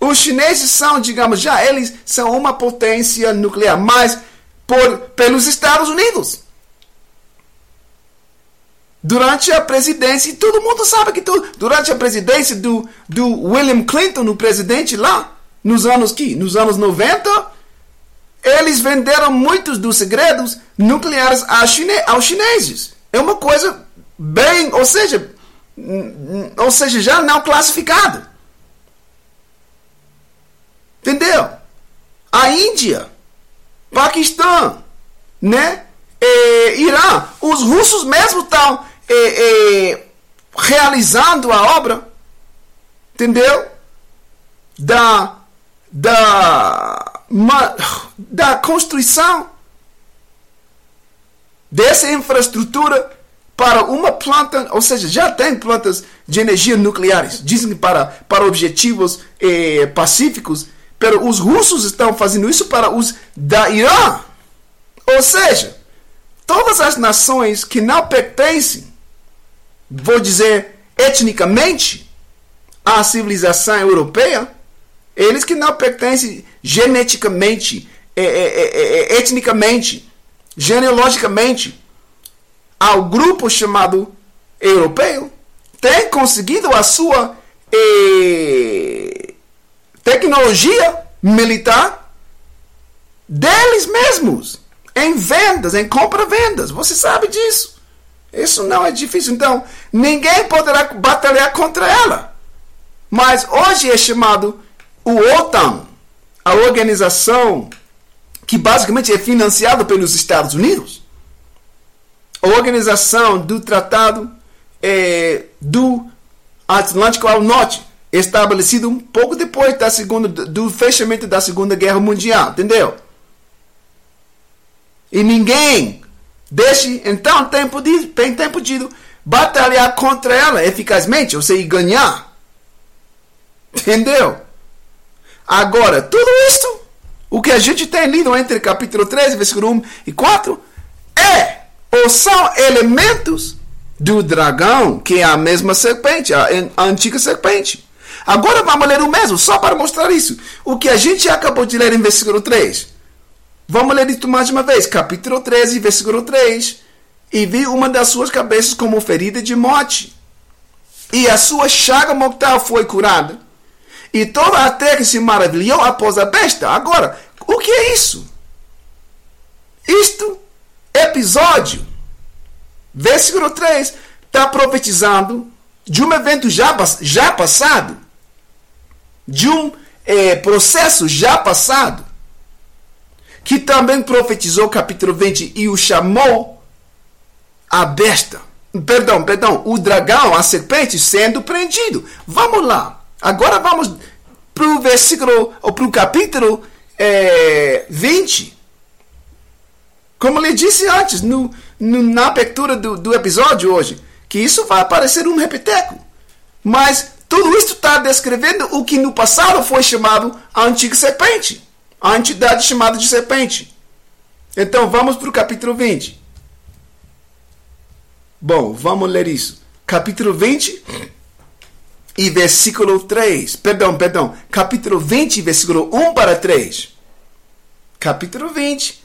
Os chineses são, digamos, já eles são uma potência nuclear, mas por, pelos Estados Unidos. Durante a presidência, e todo mundo sabe que tu, durante a presidência do, do William Clinton, o presidente lá, nos anos que? Nos anos 90, eles venderam muitos dos segredos nucleares aos chineses. É uma coisa bem, ou seja, ou seja, já não classificado. Entendeu? A Índia, Paquistão, né? Irã, os russos mesmo estão realizando a obra, entendeu? Da, da, da construção dessa infraestrutura para uma planta, ou seja, já tem plantas de energia nucleares, dizem para, para objetivos eh, pacíficos, mas os russos estão fazendo isso para os da Irã. Ou seja, todas as nações que não pertencem, vou dizer etnicamente, à civilização europeia, eles que não pertencem geneticamente, eh, eh, etnicamente, genealogicamente, ao grupo chamado europeu, tem conseguido a sua eh, tecnologia militar deles mesmos, em vendas, em compra-vendas. Você sabe disso. Isso não é difícil. Então, ninguém poderá batalhar contra ela. Mas hoje é chamado o OTAN, a organização que basicamente é financiada pelos Estados Unidos organização do Tratado é, do Atlântico ao Norte, estabelecido um pouco depois da segunda, do fechamento da Segunda Guerra Mundial, entendeu? E ninguém deixe, então, tempo de, tem tempo de batalhar contra ela eficazmente, ou seja, ganhar. Entendeu? Agora, tudo isto, o que a gente tem lido entre capítulo 13, versículo 1 e 4, é ou são elementos do dragão, que é a mesma serpente, a, antiga serpente. Agora vamos ler o mesmo, só para mostrar isso. O que a gente acabou de ler em versículo 3. Vamos ler isso mais uma vez. Capítulo 13, versículo 3. E vi uma das suas cabeças como ferida de morte. E a sua chaga mortal foi curada. E toda a terra se maravilhou após a besta. Agora, o que é isso? Isto episódio, versículo 3, está profetizando de um evento já, já passado, de um é, processo já passado, que também profetizou capítulo 20 e o chamou a besta. Perdão, perdão, o dragão, a serpente sendo prendido. Vamos lá. Agora vamos para o versículo, ou para o capítulo é, 20. Como lhe disse antes, no, no, na abertura do, do episódio hoje, que isso vai aparecer um repeteco. Mas tudo isso está descrevendo o que no passado foi chamado a antiga serpente. A entidade chamada de serpente. Então vamos para o capítulo 20. Bom, vamos ler isso. Capítulo 20 e versículo 3. Perdão, perdão. Capítulo 20, versículo 1 para 3. Capítulo 20,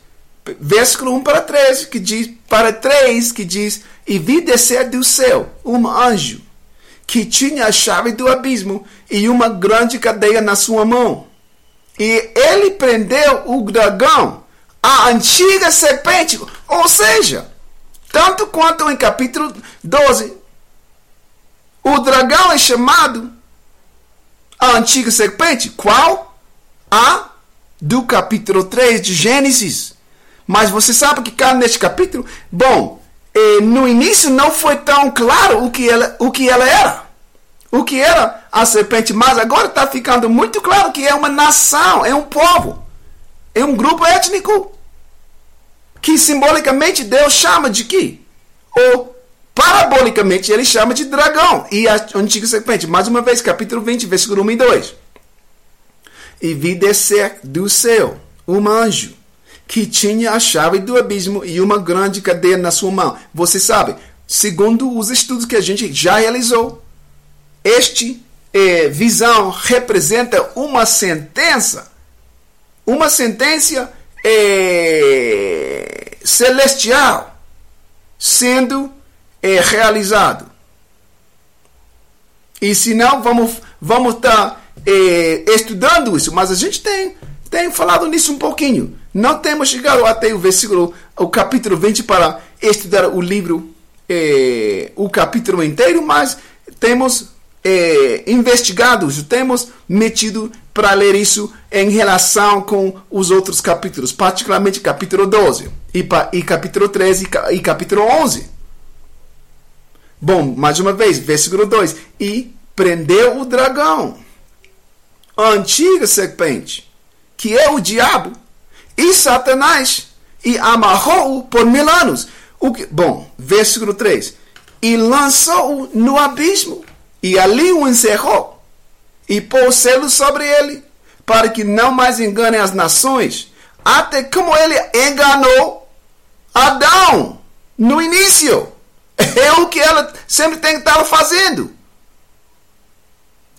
versículo 1 para 3, que diz, para 3, que diz, e vi descer do céu um anjo que tinha a chave do abismo e uma grande cadeia na sua mão. E ele prendeu o dragão, a antiga serpente, ou seja, tanto quanto em capítulo 12, o dragão é chamado a antiga serpente, qual? A do capítulo 3 de Gênesis. Mas você sabe que cá neste capítulo, bom, eh, no início não foi tão claro o que ela, o que ela era. O que era a serpente, mas agora está ficando muito claro que é uma nação, é um povo, é um grupo étnico que simbolicamente Deus chama de quê? Ou parabolicamente ele chama de dragão e a antiga serpente. Mais uma vez, capítulo 20, versículo 1 e 2. e vi descer do céu um anjo que tinha a chave do abismo e uma grande cadeia na sua mão. Você sabe, segundo os estudos que a gente já realizou, este eh, visão representa uma sentença, uma sentença eh, celestial sendo eh, realizado. E se não, vamos vamos estar tá, eh, estudando isso, mas a gente tem tem falado nisso um pouquinho. Não temos chegado até o versículo, o capítulo 20 para estudar o livro, eh, o capítulo inteiro, mas temos eh, investigado, temos metido para ler isso em relação com os outros capítulos, particularmente capítulo 12 e, e capítulo 13 e, capítulo 11. Bom, mais uma vez, versículo 2. E prendeu o dragão, a antiga serpente, que é o diabo, e Satanás, e amarrou-o por mil anos. O que, bom, versículo 3. E lançou-o no abismo, e ali o encerrou, e pôs selo sobre ele, para que não mais engane as nações, até como ele enganou Adão no início. É o que ela sempre tem estado fazendo.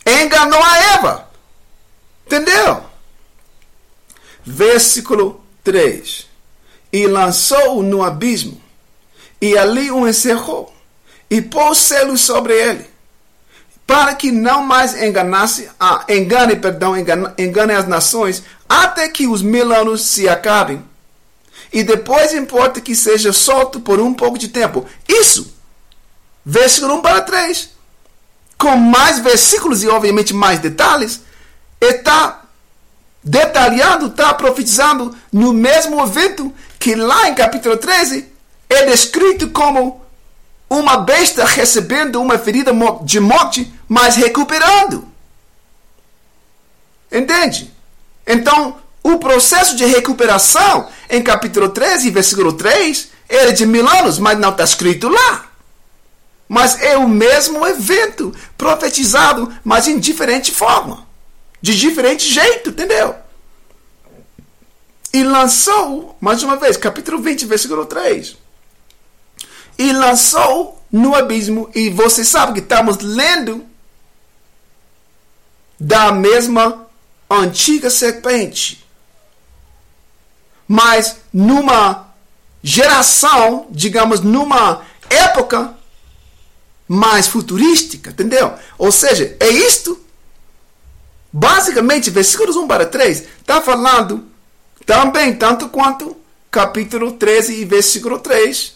Enganou a Eva. Entendeu? Versículo 3. E lançou-o no abismo, e ali o encerrou, e pôs selos sobre ele, para que não mais enganasse, ah, engane, perdão, engane, engane as nações, até que os mil anos se acabem. E depois importa que seja solto por um pouco de tempo. Isso, versículo 1 para 3. Com mais versículos e, obviamente, mais detalhes, está detalhado, está profetizando no mesmo evento que lá em capítulo 13 é descrito como uma besta recebendo uma ferida de morte, mas recuperando. Entende? Então, o processo de recuperação em capítulo 13, versículo 3, era de mil anos, mas não está escrito lá. Mas é o mesmo evento profetizado, mas em diferente forma de diferente jeito, entendeu? E lançou, mais uma vez, capítulo 20, versículo 3. E lançou no abismo, e você sabe que estamos lendo da mesma antiga serpente. Mas numa geração, digamos, numa época mais futurística, entendeu? Ou seja, é isto Basicamente, versículos 1 para 3 está falando também, tanto quanto capítulo 13 e versículo 3,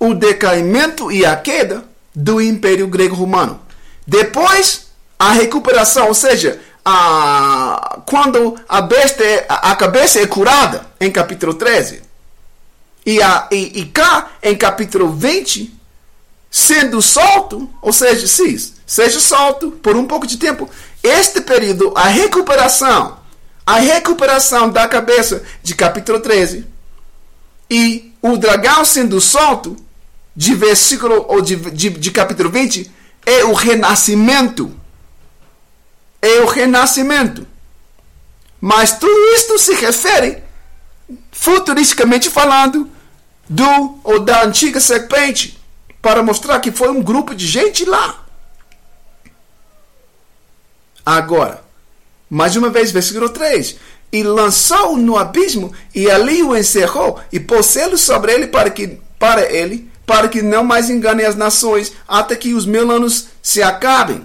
o decaimento e a queda do Império Grego-Romano. Depois, a recuperação, ou seja, a, quando a, besta é, a, cabeça é curada, em capítulo 13, e, a, e, e cá, em capítulo 20, sendo solto, ou seja, sim, seja solto por um pouco de tempo, este período, a recuperação, a recuperação da cabeça de capítulo 13 e o dragão sendo solto de versículo ou de, de, de capítulo 20 é o renascimento. É o renascimento. Mas tudo isto se refere, futuristicamente falando, do ou da antiga serpente, para mostrar que foi um grupo de gente lá. Agora, mais uma vez, versículo 3. E lançou no abismo, e ali o encerrou, e pôs selo sobre ele para que para ele, para que não mais engane as nações, até que os mil anos se acabem.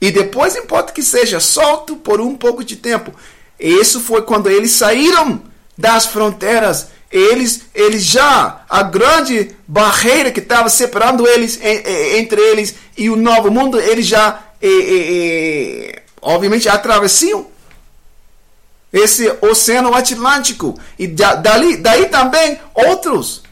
E depois importa que seja solto por um pouco de tempo. Isso foi quando eles saíram das fronteiras. Eles, eles já, a grande barreira que estava separando eles entre eles e o novo mundo, eles já obviamente, atravessiam esse oceano Atlântico. E dali, daí também outros.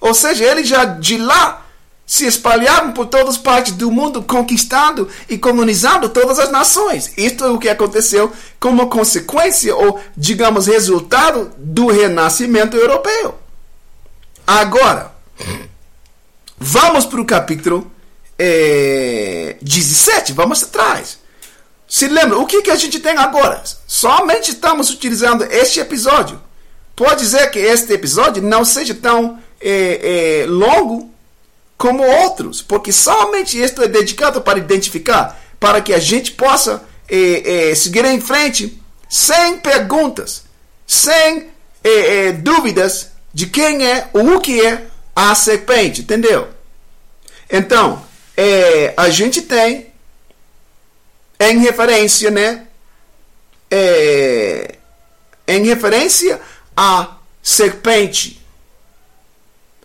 Ou seja, eles já de lá se espalharam por todas as partes do mundo, conquistando e colonizando todas as nações. Isto é o que aconteceu como consequência, ou digamos, resultado do renascimento europeu. Agora, vamos para o capítulo é, eh, 17, vamos atrás. Se lembra, o que, que a gente tem agora? Somente estamos utilizando este episódio. Pode ser que este episódio não seja tão é, é, longo como outros, porque somente isto é dedicado para identificar, para que a gente possa é, é seguir em frente sem perguntas, sem é, é, dúvidas de quem é ou o que é a serpente, entendeu? Então, a gente tem em referência, né? É, em referência à serpente.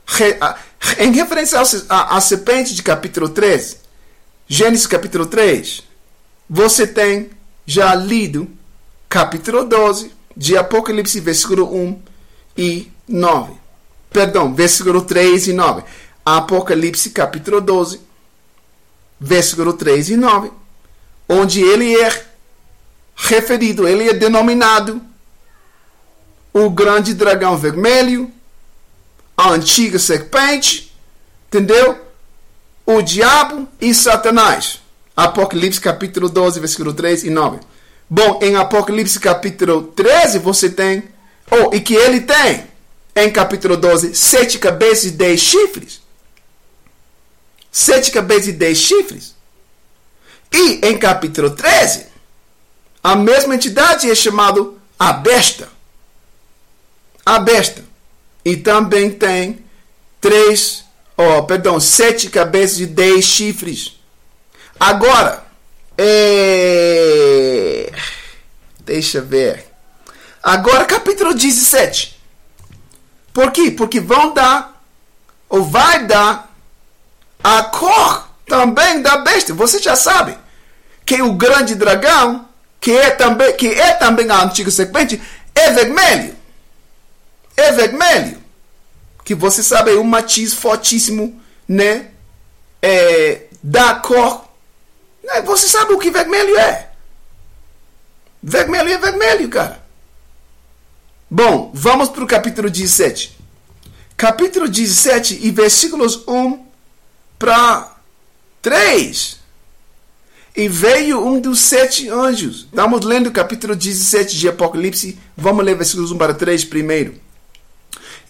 Re, a, em referência à serpente de capítulo 13, Gênesis capítulo 3, você tem já lido capítulo 12 de Apocalipse, versículo 1 e 9. Perdão, versículo 3 e 9. Apocalipse capítulo 12, versículo 3 e 9 onde ele é referido, ele é denominado o grande dragão vermelho, a antiga serpente, entendeu? O diabo e Satanás. Apocalipse capítulo 12, versículo 3 e 9. Bom, em Apocalipse capítulo 13 você tem, ou oh, e que ele tem, em capítulo 12, sete cabeças e dez chifres. Sete cabeças e dez chifres. E em capítulo 13, a mesma entidade é chamada a besta. A besta. E também tem três, oh, perdão, sete cabeças e dez chifres. Agora, é... deixa ver. Agora, capítulo 17. Por quê? Porque vão dar, ou vai dar, a cor também da besta. Você já sabe que o grande dragão, que é também, que é também a antiga serpente, é vermelho. É vermelho. Que você sabe é um matiz fortíssimo, né? É, da cor. Né? Você sabe o que vermelho é. Vermelho é vermelho, cara. Bom, vamos para o capítulo 17. Capítulo 17 e versículos 1 para 3. E veio um dos sete anjos. Estamos lendo o capítulo 17 de Apocalipse. Vamos ler versículos 1 para 3 primeiro.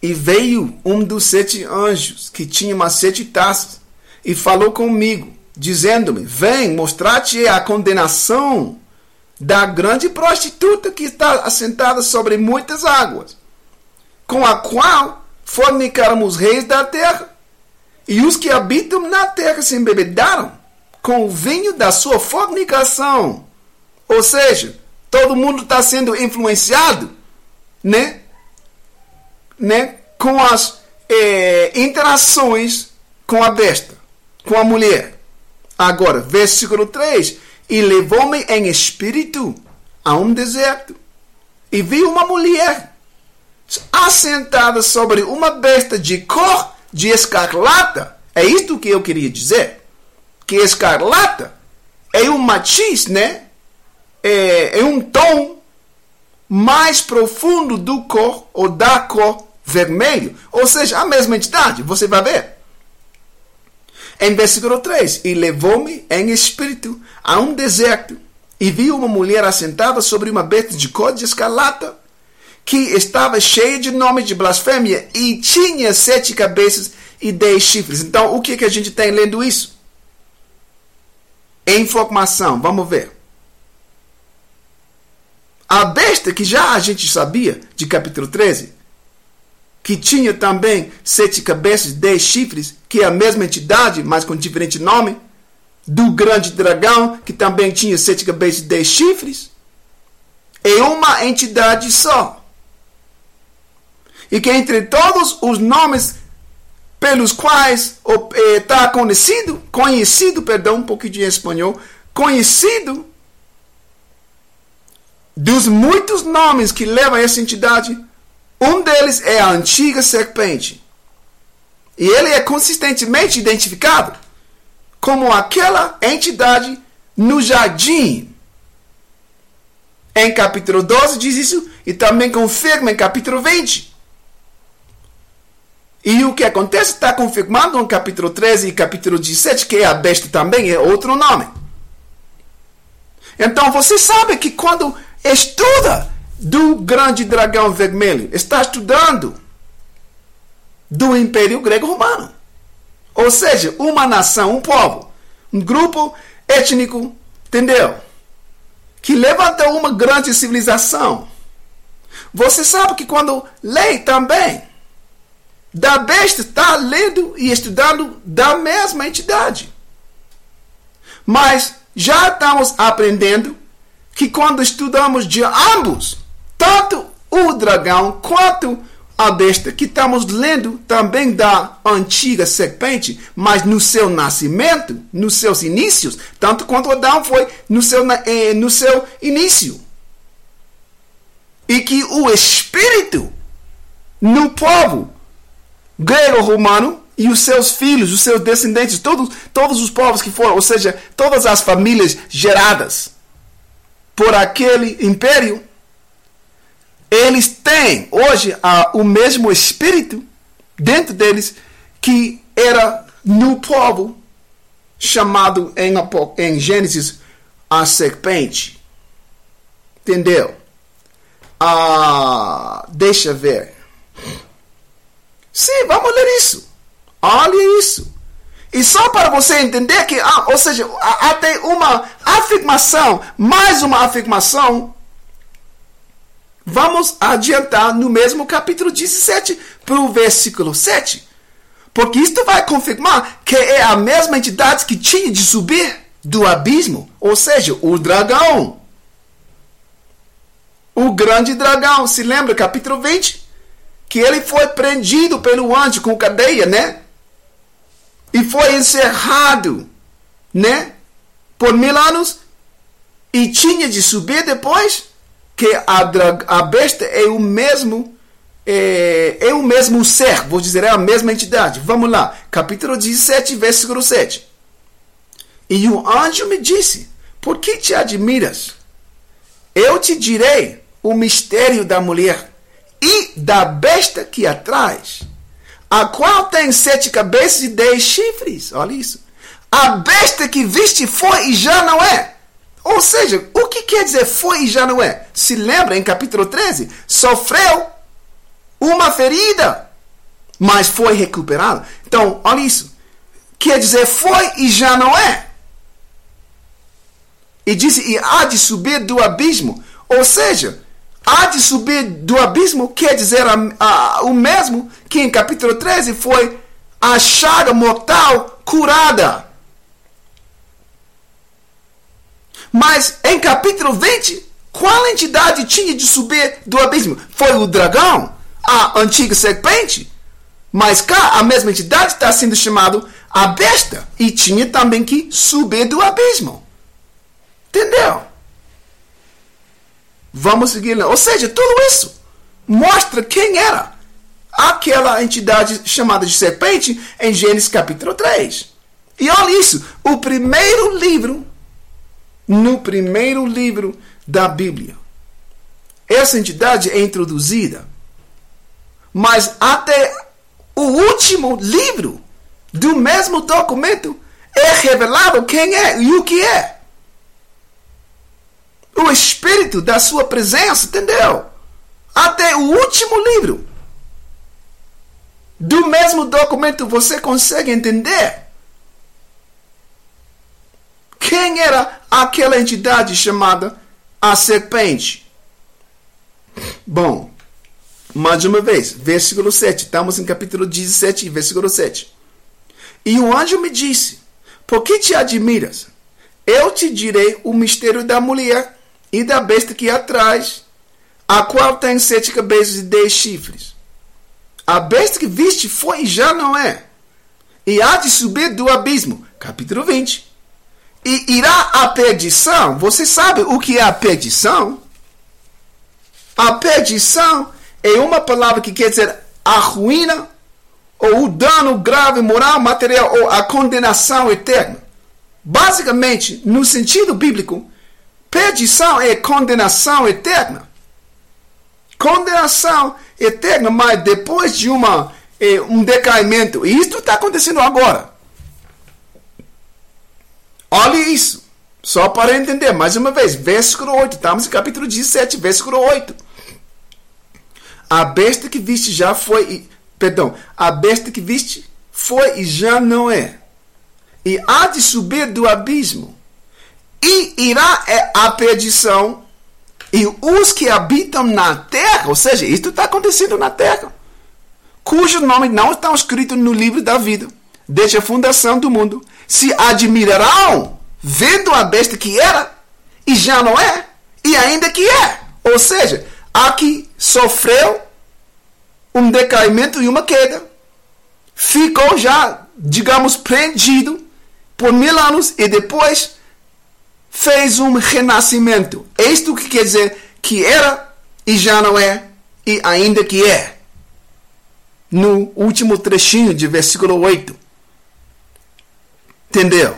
E veio um dos sete anjos, que tinha umas sete taças, e falou comigo, dizendo-me: Vem, mostrar-te a condenação da grande prostituta que está assentada sobre muitas águas, com a qual fornicaram os reis da terra, e os que habitam na terra se embebedaram com o vinho da sua fornicação. Ou seja, todo mundo está sendo influenciado, né? né? Com as é, interações com a besta, com a mulher. Agora, versículo 3: E levou-me em espírito a um deserto, e vi uma mulher assentada sobre uma besta de cor de escarlata. É isto que eu queria dizer que escarlata é um matiz, né? É, é um tom mais profundo do cor ou da cor vermelho. Ou seja, a mesma entidade. Você vai ver. Em versículo 3: E levou-me em espírito a um deserto, e vi uma mulher assentada sobre uma besta de cor de escarlata, que estava cheia de nome de blasfêmia e tinha sete cabeças e dez chifres. Então, o que, que a gente tem lendo isso? Informação, vamos ver. A besta que já a gente sabia de capítulo 13, que tinha também sete cabeças e dez chifres, que é a mesma entidade, mas com diferente nome, do grande dragão, que também tinha sete cabeças e dez chifres, é uma entidade só. E que entre todos os nomes pelos quais está eh, conhecido, conhecido, perdão, um pouquinho de espanhol, conhecido dos muitos nomes que levam essa entidade, um deles é a antiga serpente. E ele é consistentemente identificado como aquela entidade no jardim. Em capítulo 12 diz isso e também confirma em capítulo 20. E o que acontece está confirmado no capítulo 13 e capítulo 17, que a besta também é outro nome. Então você sabe que quando estuda do grande dragão vermelho, está estudando do Império Grego-Romano. Ou seja, uma nação, um povo, um grupo étnico, entendeu? Que levantou uma grande civilização. Você sabe que quando lê também, da besta está lendo e estudando da mesma entidade. Mas já estamos aprendendo que quando estudamos de ambos, tanto o dragão quanto a besta, que estamos lendo também da antiga serpente, mas no seu nascimento, nos seus inícios, tanto quanto Adão foi no seu, eh, no seu início. E que o espírito no povo grego-romano e os seus filhos, os seus descendentes, todos, todos os povos que foram, ou seja, todas as famílias geradas por aquele império, eles têm hoje o mesmo espírito dentro deles que era no povo chamado em, em Gênesis a serpente. Entendeu? Ah, deixa ver. Sim, vamos ler isso. Olha isso. E só para você entender que, ah, ou seja, até uma afirmação, mais uma afirmação Vamos adiantar no mesmo capítulo 17 para o versículo 7. Porque isto vai confirmar que é a mesma entidade que tinha de subir do abismo, ou seja, o dragão. O grande dragão, se lembra, capítulo 20? Que ele foi prendido pelo anjo com cadeia, né? E foi encerrado, né? Por mil anos. E tinha de subir depois que a, a besta é o mesmo é, é, o mesmo ser, vou dizer, é a mesma entidade. Vamos lá, capítulo 17, versículo 7. E o anjo me disse: Por que te admiras? Eu te direi o mistério da mulher e da besta que a traz, a qual tem sete cabeças e dez chifres. Olha isso. A besta que viste foi e já não é ou seja, o que quer dizer foi e já não é? Se lembra em capítulo 13? Sofreu uma ferida, mas foi recuperado. Então, olha isso. Quer dizer foi e já não é. E disse, e há de subir do abismo. Ou seja, há de subir do abismo quer dizer a, a, o mesmo que em capítulo 13 foi a chaga mortal curada. Mas em capítulo 20, qual entidade tinha de subir do abismo? Foi o dragão, a antiga serpente. Mas cá a mesma entidade está sendo chamada a besta e tinha também que subir do abismo. Entendeu? Vamos seguir. Ou seja, tudo isso mostra quem era aquela entidade chamada de serpente em Gênesis capítulo 3. E olha isso, o primeiro livro no primeiro livro da Bíblia. Essa entidade é introduzida, mas até o último livro do mesmo documento é revelado quem é e o que é. O espírito da sua presença, entendeu? Até o último livro do mesmo documento você consegue entender quem era aquela entidade chamada a serpente? Bom, mais uma vez, versículo 7. Estamos em capítulo 17, versículo 7. E o anjo me disse: Por que te admiras? Eu te direi o mistério da mulher e da besta que atrás, a qual tem sete cabeças e dez chifres. A besta que viste foi e já não é, e há de subir do abismo. Capítulo 20 e irá à perdição. Você sabe o que é a perdição? A perdição é uma palavra que quer dizer a ruína, ou o dano grave moral, material, ou a condenação eterna. Basicamente, no sentido bíblico, perdição é condenação eterna. Condenação eterna, mas depois de uma, eh, um decaimento. E está acontecendo agora. Olhe isso. Só para entender, mais uma vez, versículo 8. Estamos em capítulo 17, versículo 8. A besta que viste já foi. Perdão, a besta que viste foi e já não é. E há de subir do abismo. E irá é a perdição. E os que habitam na terra, ou seja, isto está acontecendo na terra, cujo nome não está escrito no livro da vida, desde a fundação do mundo, se admirarão vendo a besta que era e já não é, e ainda que é. Ou seja, aqui sofreu um decaimento e uma queda. Ficou já, digamos, prendido por mil anos e depois fez um renascimento. É isto que quer dizer que era e já não é e ainda que é. No último trechinho de versículo 8. Entendeu?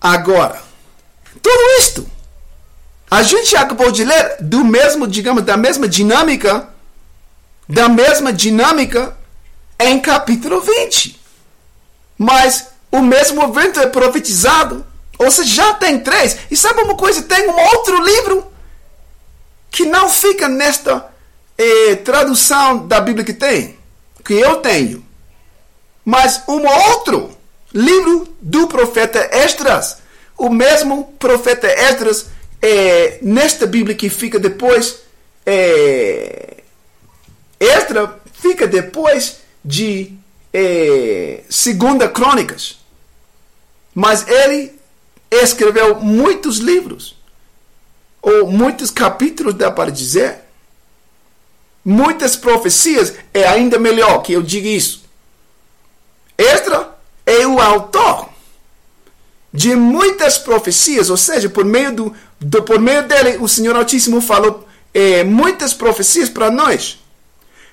Agora, tudo isto a gente acabou de ler do mesmo, digamos, da mesma dinâmica, da mesma dinâmica em capítulo 20. Mas o mesmo evento é profetizado. Ou seja, já tem três. E sabe uma coisa? Tem um outro livro que não fica nesta eh, tradução da Bíblia que tem, que eu tenho. Mas um outro livro do profeta Esdras. O mesmo profeta Esdras é, nesta Bíblia que fica depois, é, fica depois de é, Segunda Crônicas. Mas ele escreveu muitos livros, ou muitos capítulos, dá para dizer. Muitas profecias, é ainda melhor que eu diga isso. Esdra é o autor de muitas profecias, ou seja, por meio do, do, por meio dele, o Senhor Altíssimo falou é, muitas profecias para nós.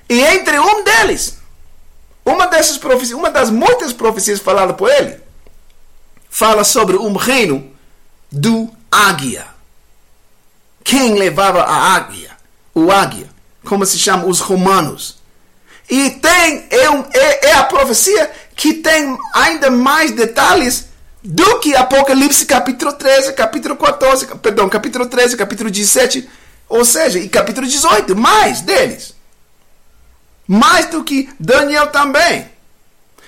E entre um deles, uma dessas profecias, uma das muitas profecias faladas por ele, fala sobre um reino do águia. Quem levava a águia? O águia, como se chama os romanos. E tem é, é, é a profecia que tem ainda mais detalhes do que Apocalipse capítulo 13, capítulo 14, perdão, capítulo 13, capítulo 17, ou seja, e capítulo 18, mais deles. Mais do que Daniel também.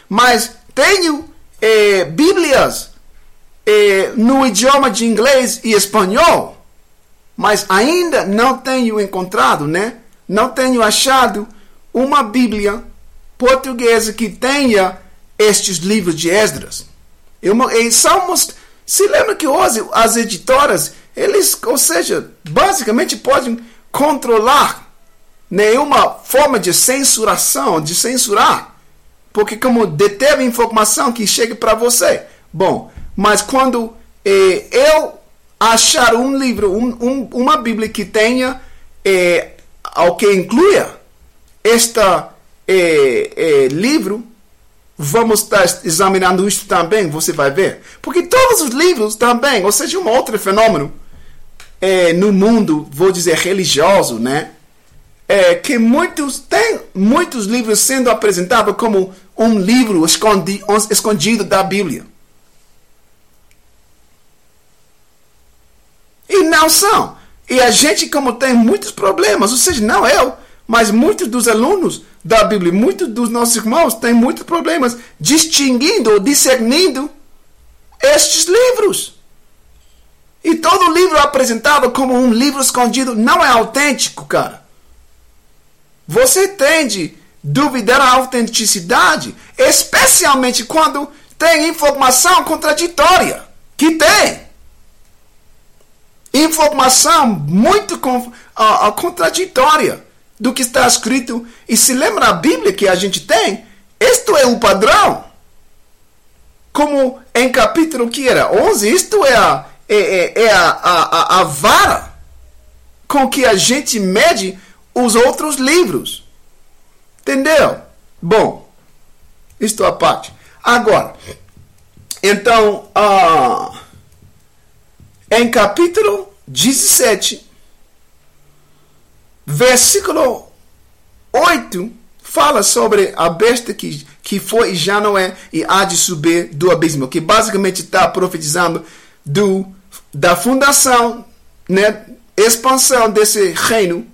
Mas tenho eh, Bíblias eh, no idioma de inglês e espanhol, mas ainda não tenho encontrado, né? Não tenho achado uma Bíblia portuguesa que tenha estes livros de Esdras. E somos, se lembra que hoje as editoras, eles, ou seja, basicamente podem controlar nenhuma forma de censuração, de censurar, porque como deteve informação que chega para você. Bom, mas quando eh, eu achar um livro, um, um, uma Bíblia que tenha, eh, ao que inclua este eh, livro, Vamos estar examinando isso também, você vai ver. Porque todos os livros também, ou seja, um outro fenômeno é, no mundo, vou dizer, religioso, né? É, que muitos tem muitos livros sendo apresentados como um livro escondi, escondido da Bíblia. E não são. E a gente, como tem muitos problemas, ou seja, não eu, mas muitos dos alunos da Bíblia, muitos dos nossos irmãos têm muitos problemas distinguindo ou discernindo estes livros. E todo livro apresentado como um livro escondido não é autêntico, cara. Você tende a duvidar a autenticidade, especialmente quando tem informação contraditória. Que tem. Informação muito uh, contraditória do que está escrito. E se lembra a Bíblia que a gente tem? Isto é o padrão. Como em capítulo que era 11, isto é a, é, é, é a, a, a vara com que a gente mede os outros livros. Entendeu? Bom, isto a parte. Agora, então, uh, em capítulo 17, Versículo 8 fala sobre a besta que, que foi e já não é, e há de subir do abismo, que basicamente está profetizando do, da fundação, né, expansão desse reino,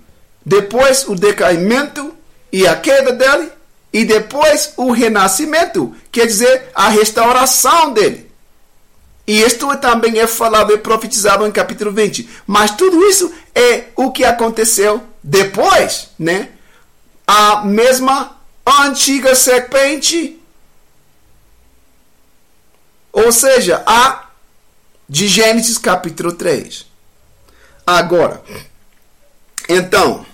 depois o decaimento e a queda dele, e depois o renascimento, quer dizer, a restauração dele. E isto também é falado e profetizado em capítulo 20. Mas tudo isso é o que aconteceu depois, né? A mesma antiga serpente. Ou seja, a de Gênesis capítulo 3. Agora, então,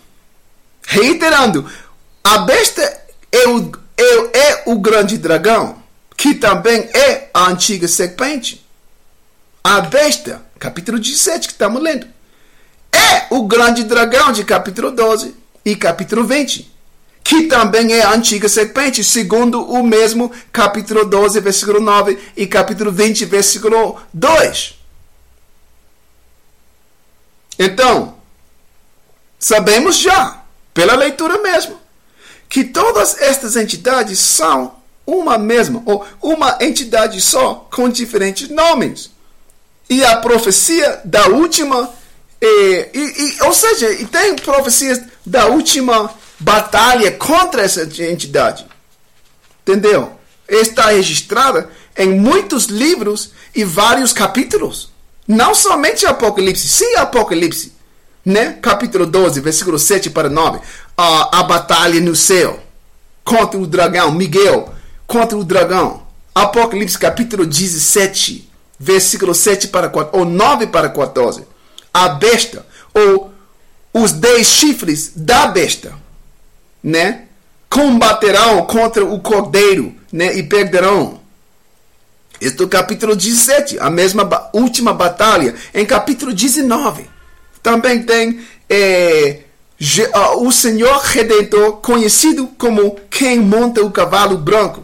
reiterando, a besta é o, é, é o grande dragão, que também é a antiga serpente. A besta, capítulo 17 que estamos lendo, é o grande dragão de capítulo 12 e capítulo 20 que também é a antiga serpente, segundo o mesmo capítulo 12, versículo 9 e capítulo 20, versículo 2. Então, sabemos já, pela leitura mesmo, que todas estas entidades são uma mesma, ou uma entidade só, com diferentes nomes. E a profecia da última, e, e, e ou seja, e tem profecias da última batalha contra essa entidade. Entendeu? Está registrada em muitos livros e vários capítulos. Não somente Apocalipse, sim Apocalipse. Né? Capítulo 12, versículo 7 para 9. A, a batalha no céu contra o dragão, Miguel contra o dragão. Apocalipse capítulo 17, versículo 7 para 4, ou 9 para 14. A besta, ou os dez chifres da besta né? Combaterão contra o cordeiro, né? E perderão. Este é o capítulo 17, a mesma última batalha. Em capítulo 19, também tem é, o Senhor Redentor, conhecido como quem monta o cavalo branco.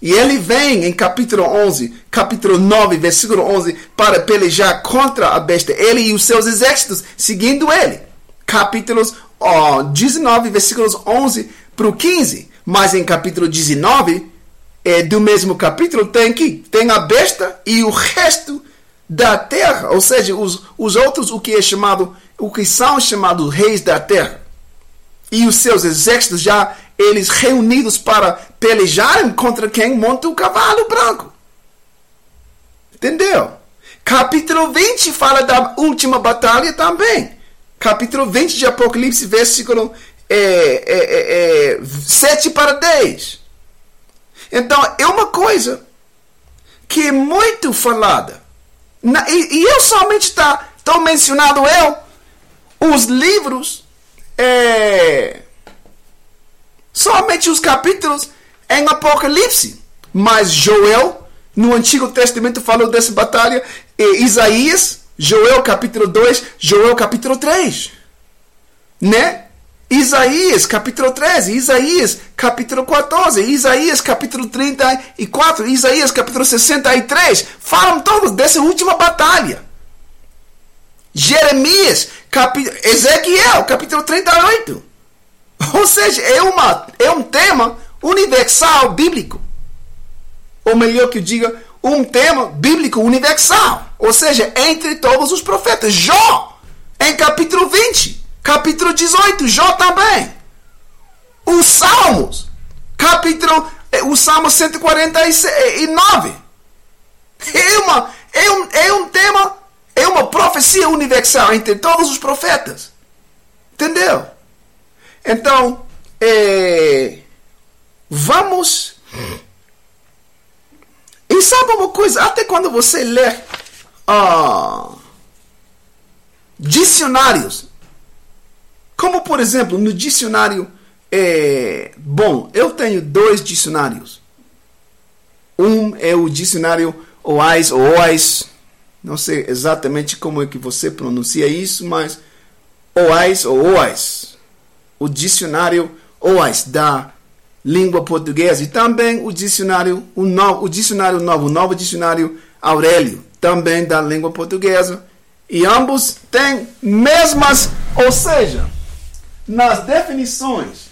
E ele vem em capítulo 11, capítulo 9, versículo 11, para pelejar contra a besta. Ele e os seus exércitos, seguindo ele. Capítulos ó, 19, versículos 11 para o 15. Mas em capítulo 19, é, do mesmo capítulo, tem que tem a besta e o resto da terra. Ou seja, os, os outros, o que é chamado, o que são chamados reis da terra. E os seus exércitos já eles reunidos para pelejarem contra quem monta o cavalo branco. Entendeu? Capítulo 20 fala da última batalha também capítulo 20 de Apocalipse, versículo é, é, é, 7 é, para 10. Então, é uma coisa que é muito falada. E, e, eu somente estou tá, mencionando eu, os livros, é, somente os capítulos em Apocalipse. Mas Joel, no Antigo Testamento, falou dessa batalha. E Isaías Joel capítulo 2, Joel capítulo 3. Né? Isaías capítulo 13, Isaías capítulo 14, Isaías capítulo 34, Isaías capítulo 63. Falam todos dessa última batalha. Jeremias, capítulo, Ezequiel capítulo 38. Ou seja, é, uma, é um tema universal bíblico. Ou melhor que eu diga, um tema bíblico universal. Ou seja, entre todos os profetas. Jó, em capítulo 20, capítulo 18, Jó também. Os Salmos, capítulo, eh, o Salmo 149. É, uma, é, um, é um tema, é uma profecia universal entre todos os profetas. Entendeu? Então, é, vamos e sabe uma coisa? Até quando você lê uh, dicionários, como por exemplo no dicionário, é, bom, eu tenho dois dicionários. Um é o dicionário OAS, OAS, não sei exatamente como é que você pronuncia isso, mas OAS ou OAS, o dicionário OAS da língua portuguesa e também o dicionário, o, novo, o dicionário novo, o novo dicionário Aurélio, também da língua portuguesa. E ambos têm mesmas, ou seja, nas definições,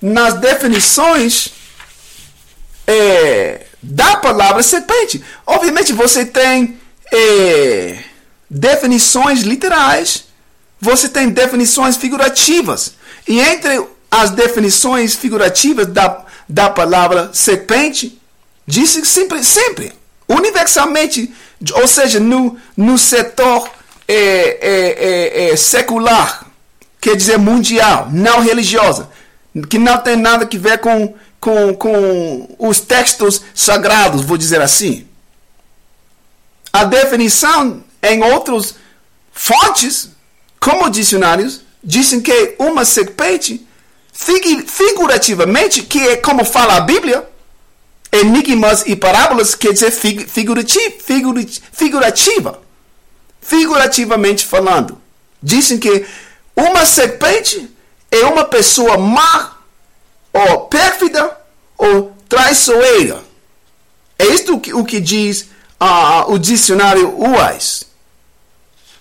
nas definições é, da palavra serpente. Obviamente você tem é, definições literais, você tem definições figurativas. E entre as definições figurativas da, da palavra serpente, diz sempre, sempre, universalmente, ou seja, no, no setor é, é, é, é secular, quer dizer mundial, não religiosa, que não tem nada a ver com, com, com os textos sagrados, vou dizer assim. A definição em outras fontes, como dicionários, dizem que uma serpente, figurativamente, que é como fala a Bíblia, enigmas e parábolas quer dizer figurativa, figurativa. Figurativamente falando. Dizem que uma serpente é uma pessoa má, ou pérfida, ou traiçoeira. É isto o que, o que diz uh, o dicionário UAS.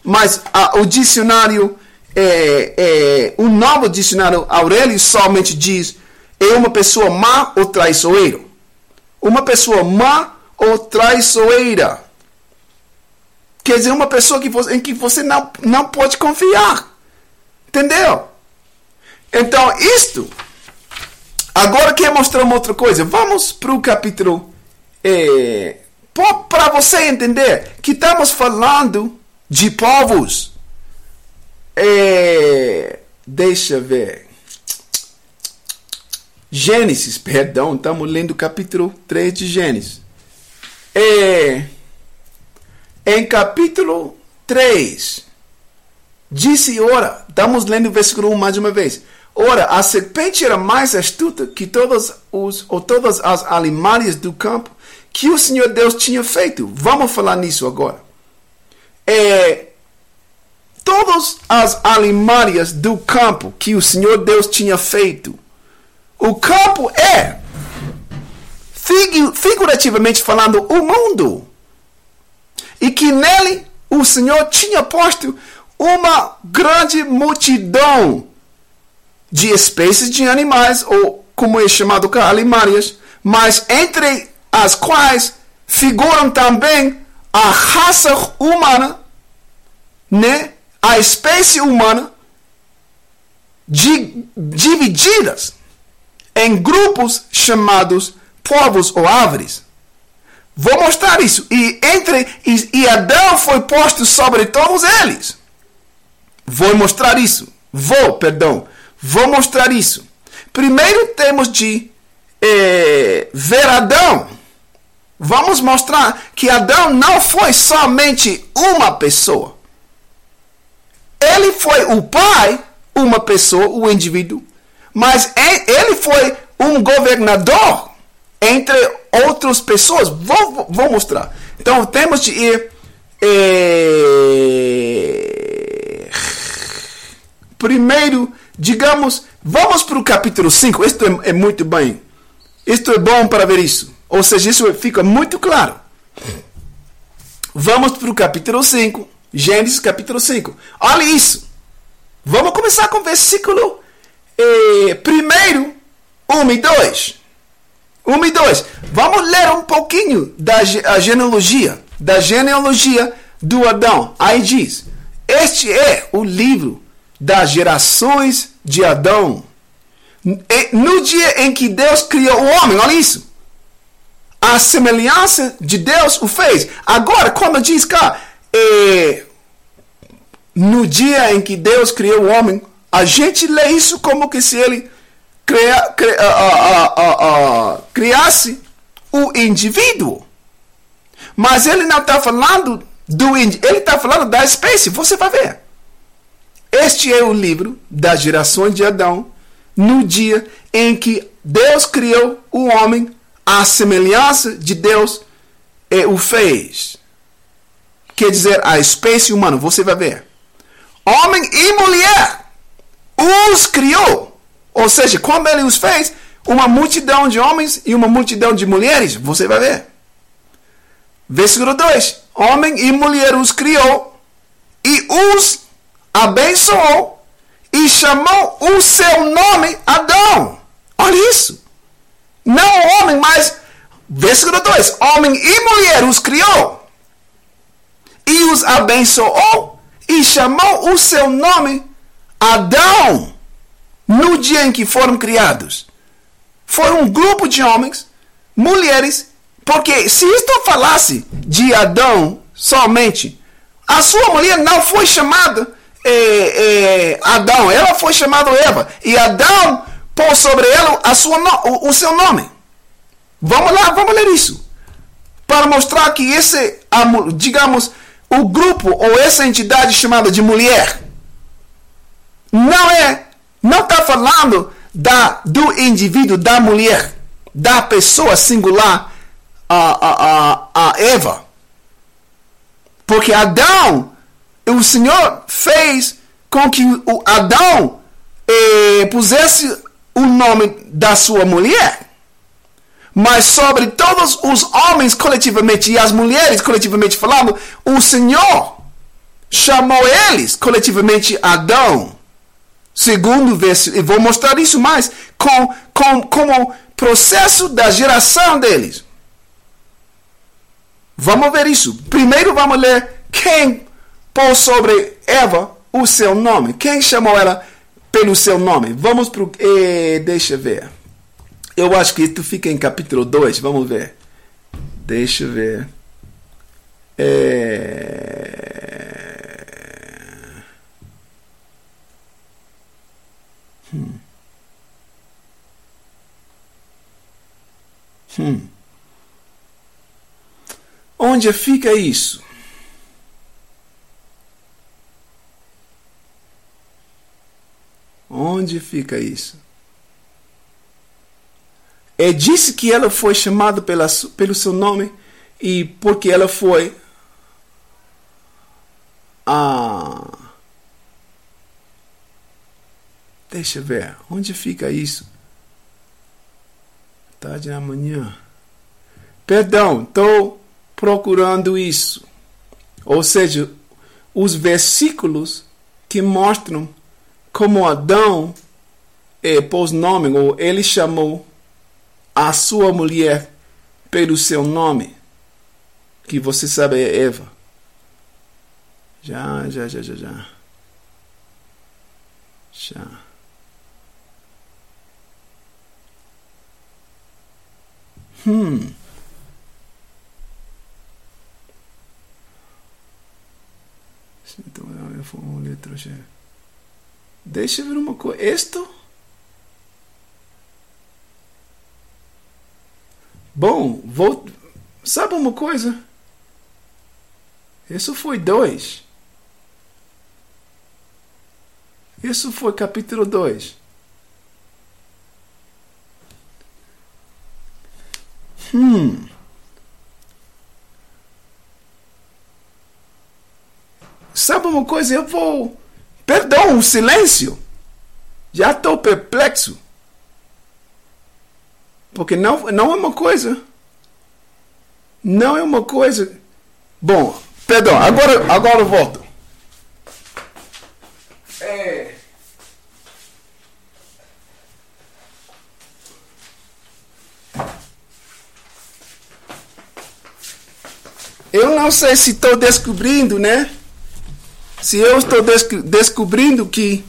Mas uh, o dicionário, é, é, o novo dicionário Aurélio somente diz é uma pessoa má ou traiçoeira. Uma pessoa má ou traiçoeira. Quer dizer, uma pessoa que você, em que você não, não pode confiar. Entendeu? Então, isto. Agora quero mostrar uma outra coisa. Vamos para o capítulo. É, para você entender que estamos falando de povos. É, deixa ver. Gênesis, perdão, estamos lendo o capítulo 3 de Gênesis. É, em capítulo 3, disse, ora, estamos lendo o versículo 1 mais uma vez. Ora, a serpente era mais astuta que todas, os, ou todas as animais do campo que o Senhor Deus tinha feito. Vamos falar nisso agora. É, todas as animais do campo que o Senhor Deus tinha feito o campo é, figurativamente falando, o mundo. E que nele o Senhor tinha posto uma grande multidão de espécies de animais, ou como é chamado cá, animais, mas entre as quais figuram também a raça humana, né? a espécie humana, divididas em grupos chamados povos ou árvores. Vou mostrar isso. E entre e, e Adão foi posto sobre todos eles. Vou mostrar isso. Vou, perdão. Vou mostrar isso. Primeiro temos de é, ver Adão. Vamos mostrar que Adão não foi somente uma pessoa. Ele foi o pai, uma pessoa, o indivíduo. Mas ele foi um governador entre outras pessoas. Vou, vou mostrar. Então temos de ir. É... Primeiro, digamos, vamos para o capítulo 5. Isto é, é muito bem. Isto é bom para ver isso. Ou seja, isso fica muito claro. Vamos para o capítulo 5. Gênesis capítulo 5. Olha isso. Vamos começar com o versículo eh, primeiro, 1 e 2. 1 e 2. Vamos ler um pouquinho da genealogia, da genealogia do Adão. Aí diz: Este é o livro das gerações de Adão. No dia em que Deus criou o homem, olha isso. A semelhança de Deus o fez. Agora, quando diz cá, é, no dia em que Deus criou o homem, a gente lê isso como que se ele cria, cria, uh, uh, uh, criasse o indivíduo. Mas ele não está falando do ele está falando da espécie. Você vai ver. Este é o livro das gerações de Adão, no dia em que Deus criou o homem, a semelhança de Deus é, o fez. Quer dizer, a espécie humana, você vai ver. Homem e mulher os criou. Ou seja, quando ele os fez, uma multidão de homens e uma multidão de mulheres, você vai ver. Versículo 2: Homem e mulher os criou e os abençoou e chamou o seu nome Adão. Olha isso. Não homem, mas, versículo 2: Homem e mulher os criou e os abençoou e chamou o seu nome Adão no dia em que foram criados. Foi um grupo de homens, mulheres, porque se isto falasse de Adão somente, a sua mulher não foi chamada é, é, Adão, ela foi chamada Eva. E Adão pôs sobre ela a sua, o, o seu nome. Vamos lá, vamos ler isso. Para mostrar que esse, digamos, o grupo ou essa entidade chamada de mulher não é, não está falando da, do indivíduo, da mulher, da pessoa singular, a, a, a, a Eva. Porque Adão, o Senhor fez com que o Adão eh, pusesse o nome da sua mulher. Mas sobre todos os homens coletivamente e as mulheres coletivamente falando, o Senhor chamou eles coletivamente Adão. Segundo verso, e vou mostrar isso mais, com, com, como processo da geração deles. Vamos ver isso. Primeiro vamos ler quem pôs sobre Eva o seu nome. Quem chamou ela pelo seu nome? Vamos para o. Deixa eu ver. Eu acho que isso fica em capítulo 2. Vamos ver. Deixa eu ver. É... Hum. Onde fica isso? Onde fica isso? É disse que ela foi chamada pela, pelo seu nome e porque ela foi a Deixa eu ver, onde fica isso? Tarde da manhã. Perdão, estou procurando isso. Ou seja, os versículos que mostram como Adão é, pôs nome, ou ele chamou a sua mulher pelo seu nome, que você sabe é Eva. Já, já, já, já, já. Já. Hum. Então, eu vou uma letra G. Deixa eu ver uma coisa. Isto? Bom, vou. Sabe uma coisa? Isso foi dois. Isso foi capítulo 2. Hum. Sabe uma coisa? Eu vou. Perdão o silêncio. Já estou perplexo. Porque não, não é uma coisa. Não é uma coisa. Bom, perdão, agora, agora eu volto. Eu não sei se estou descobrindo, né? Se eu estou descobrindo que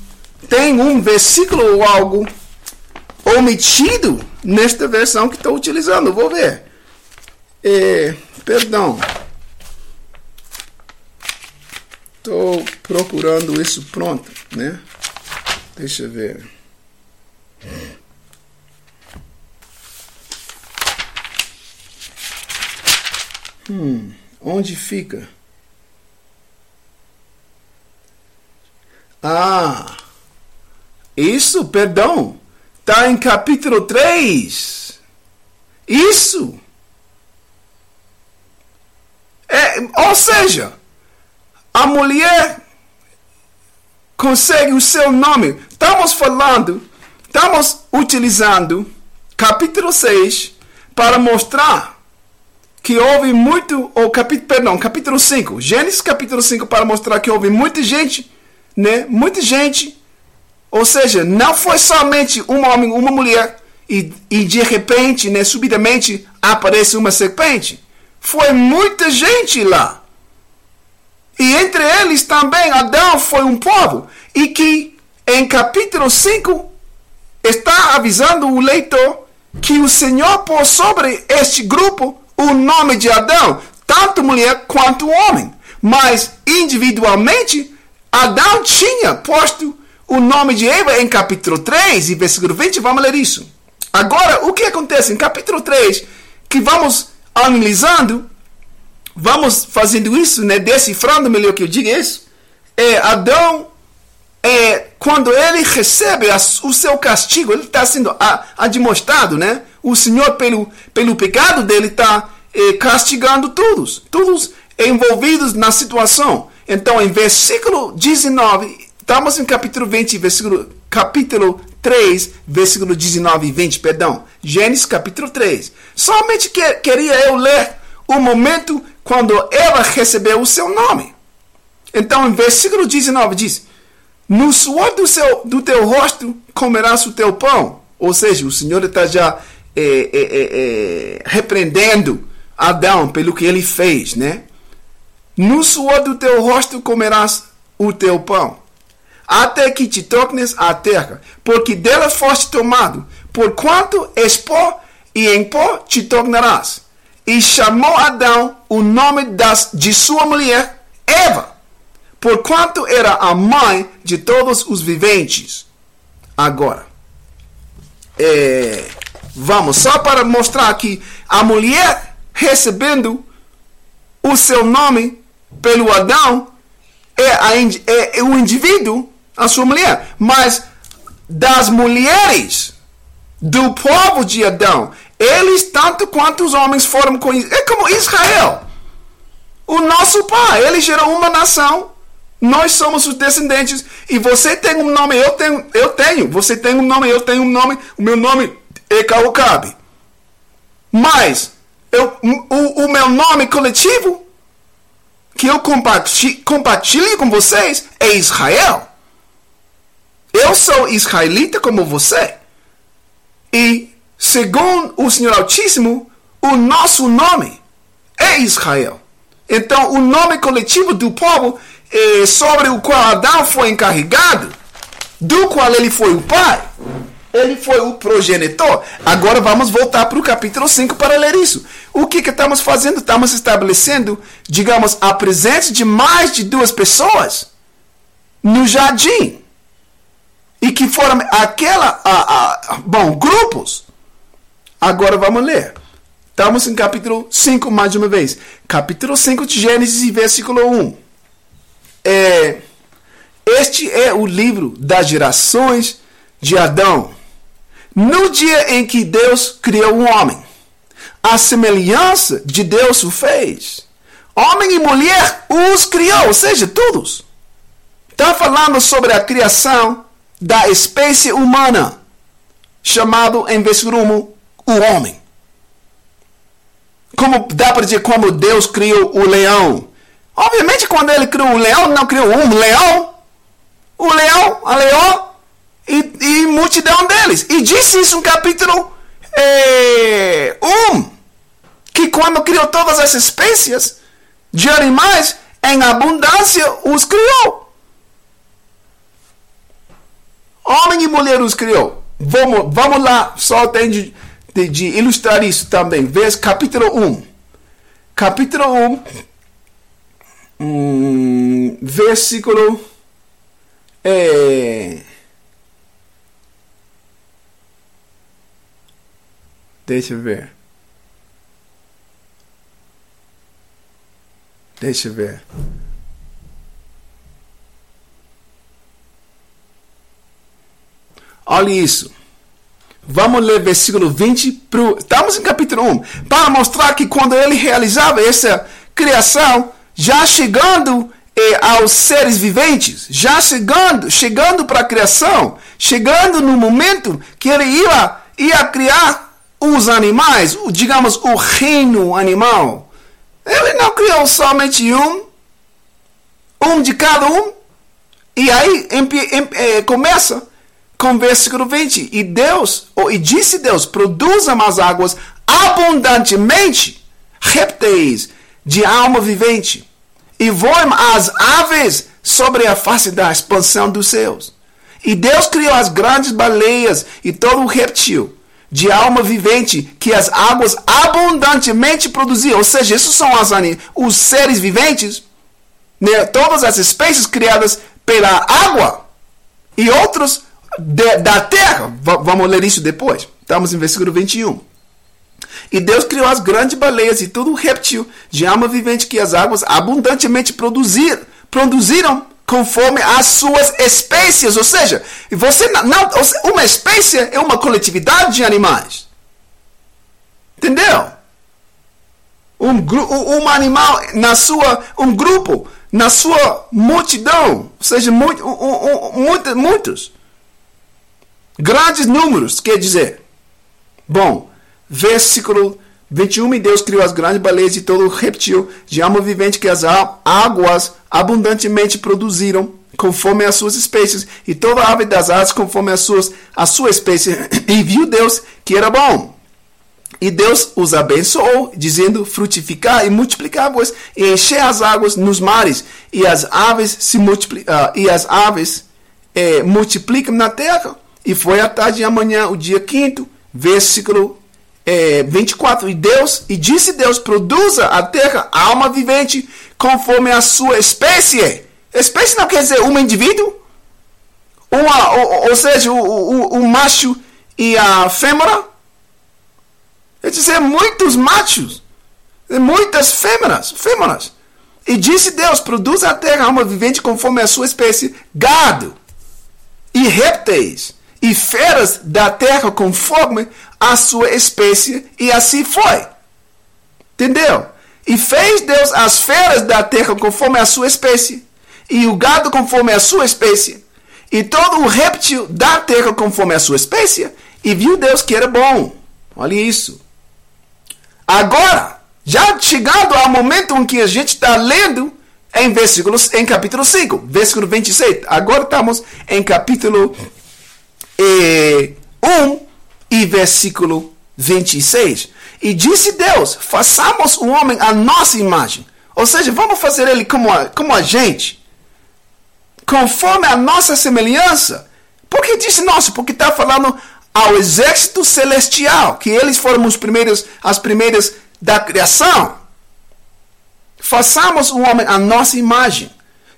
tem um versículo ou algo omitido nesta versão que estou utilizando. Vou ver. É, perdão. Estou procurando isso pronto, né? Deixa eu ver. Hum. Onde fica? Ah, isso, perdão, está em capítulo 3. Isso. É, ou seja, a mulher consegue o seu nome. Estamos falando, estamos utilizando capítulo 6 para mostrar que houve muito, ou capítulo, perdão, capítulo 5, Gênesis capítulo 5, para mostrar que houve muita gente, né? Muita gente, ou seja, não foi somente um homem, uma mulher e, e de repente, né, subitamente, aparece uma serpente. Foi muita gente lá. E entre eles também Adão foi um povo. E que em capítulo 5 está avisando o leitor que o Senhor pôs sobre este grupo o nome de Adão, tanto mulher quanto homem. Mas individualmente, Adão tinha posto o nome de Eva em capítulo 3 e versículo 20. Vamos ler isso. Agora, o que acontece em capítulo 3, que vamos analisando, vamos fazendo isso, né, decifrando melhor que eu diga isso, é Adão, é, quando ele recebe a, o seu castigo, ele está sendo admoestado, né? O Senhor, pelo, pelo pecado dele, está é, castigando todos, todos envolvidos na situação. Então, em versículo 19, estamos em capítulo 20, versículo, capítulo 3, versículo 19 e 20, perdão. Gênesis capítulo 3. Somente que, queria eu ler o momento quando ela recebeu o seu nome. Então, em versículo 19 diz: No suor do, seu, do teu rosto comerás o teu pão. Ou seja, o Senhor está já é, é, é, repreendendo Adão pelo que ele fez, né? No suor do teu rosto comerás o teu pão até que te tornes a terra, porque dela foste tomado, porquanto és pó, e em pó te tornarás. E chamou Adão o nome das, de sua mulher, Eva, porquanto era a mãe de todos os viventes. Agora, é, vamos, só para mostrar que a mulher recebendo o seu nome pelo Adão é, a, é, é o indivíduo a sua mulher. Mas das mulheres do povo de Adão, eles, tanto quanto os homens, foram conhecidos. É como Israel. O nosso pai, ele gerou uma nação. Nós somos os descendentes. E você tem um nome, eu tenho. Eu tenho. Você tem um nome, eu tenho um nome. O meu nome é Caucabe. Mas eu, o, o meu nome coletivo que eu compartilho com vocês é Israel. Eu sou israelita como você. E, segundo o Senhor Altíssimo, o nosso nome é Israel. Então, o nome coletivo do povo eh, sobre o qual Adão foi encarregado, do qual ele foi o pai, ele foi o progenitor. Agora vamos voltar para o capítulo 5 para ler isso. O que, que estamos fazendo? Estamos estabelecendo, digamos, a presença de mais de duas pessoas no jardim e que foram aquela, a, a, bom, grupos. Agora vamos ler. Estamos em capítulo 5 mais uma vez. Capítulo 5 de Gênesis, versículo 1. É, este é o livro das gerações de Adão. No dia em que Deus criou o homem, a semelhança de Deus o fez. Homem e mulher os criou, ou seja, todos. Está falando sobre a criação da espécie humana, chamado em versículo 1 o homem. Como dá para dizer como Deus criou o leão? Obviamente, quando ele criou o leão, não criou um leão, o leão, a leão e, e multidão deles. E disse isso no capítulo é, 1, que quando criou todas as espécies de animais, em abundância os criou. Homem e mulher os criou. Vamos, vamos lá, só tem de, de, de ilustrar isso também. Vês capítulo 1. Capítulo 1, hum, versículo. É, deixa eu ver. Deixa eu ver. Olha isso. Vamos ler versículo 20. Pro, estamos em capítulo 1. Para mostrar que quando ele realizava essa criação, já chegando eh, aos seres viventes, já chegando, chegando para a criação, chegando no momento que ele ia, ia criar os animais, digamos, o reino animal. Ele não criou somente um, um de cada um. E aí em, em, eh, começa com o versículo 20. E Deus, ou, e disse Deus, produzam as águas abundantemente répteis de alma vivente, e voem as aves sobre a face da expansão dos céus. E Deus criou as grandes baleias e todo o réptil de alma vivente que as águas abundantemente produziam. Ou seja, esses são as, os seres viventes, né? todas as espécies criadas pela água e outros de, da terra. V vamos ler isso depois. Estamos em versículo 21. E Deus criou as grandes baleias e todo o réptil de alma vivente que as águas abundantemente produzir, produziram conforme as suas espécies. Ou seja, você não, uma espécie é uma coletividade de animais. Entendeu? Um, um animal na sua um grupo na sua multidão, ou seja, muito, um, um, muitos grandes números, quer dizer. Bom, versículo 21, e Deus criou as grandes baleias e todo reptil de alma vivente que as águas abundantemente produziram, conforme as suas espécies, e toda ave das aves conforme as suas, a sua espécie. E viu Deus que era bom. E Deus os abençoou, dizendo: frutificar e multiplicar-vos, e encher as águas nos mares, e as aves se multiplicam, uh, e as aves eh, multiplicam na terra. E foi a tarde e amanhã, o dia quinto, versículo é, 24. E Deus, e disse Deus: produza a terra alma vivente conforme a sua espécie. Espécie não quer dizer um indivíduo, uma, ou, ou seja, o, o, o, macho e a fêmea. Quer dizer, muitos machos, muitas fêmeas, fêmeas. E disse Deus: produza a terra alma vivente conforme a sua espécie, gado e répteis e feras da terra conforme a sua espécie, e assim foi. Entendeu? E fez Deus as feras da terra conforme a sua espécie, e o gado conforme a sua espécie, e todo o réptil da terra conforme a sua espécie, e viu Deus que era bom. Olha isso. Agora, já chegando ao momento em que a gente está lendo em versículos, em capítulo 5, versículo 26. Agora estamos em capítulo e 1 e versículo 26. E disse Deus: façamos o homem a nossa imagem. Ou seja, vamos fazer ele como a, como a gente, conforme a nossa semelhança. Por que disse nosso? Porque está falando ao exército celestial, que eles foram os primeiros, as primeiras da criação. Façamos o homem a nossa imagem,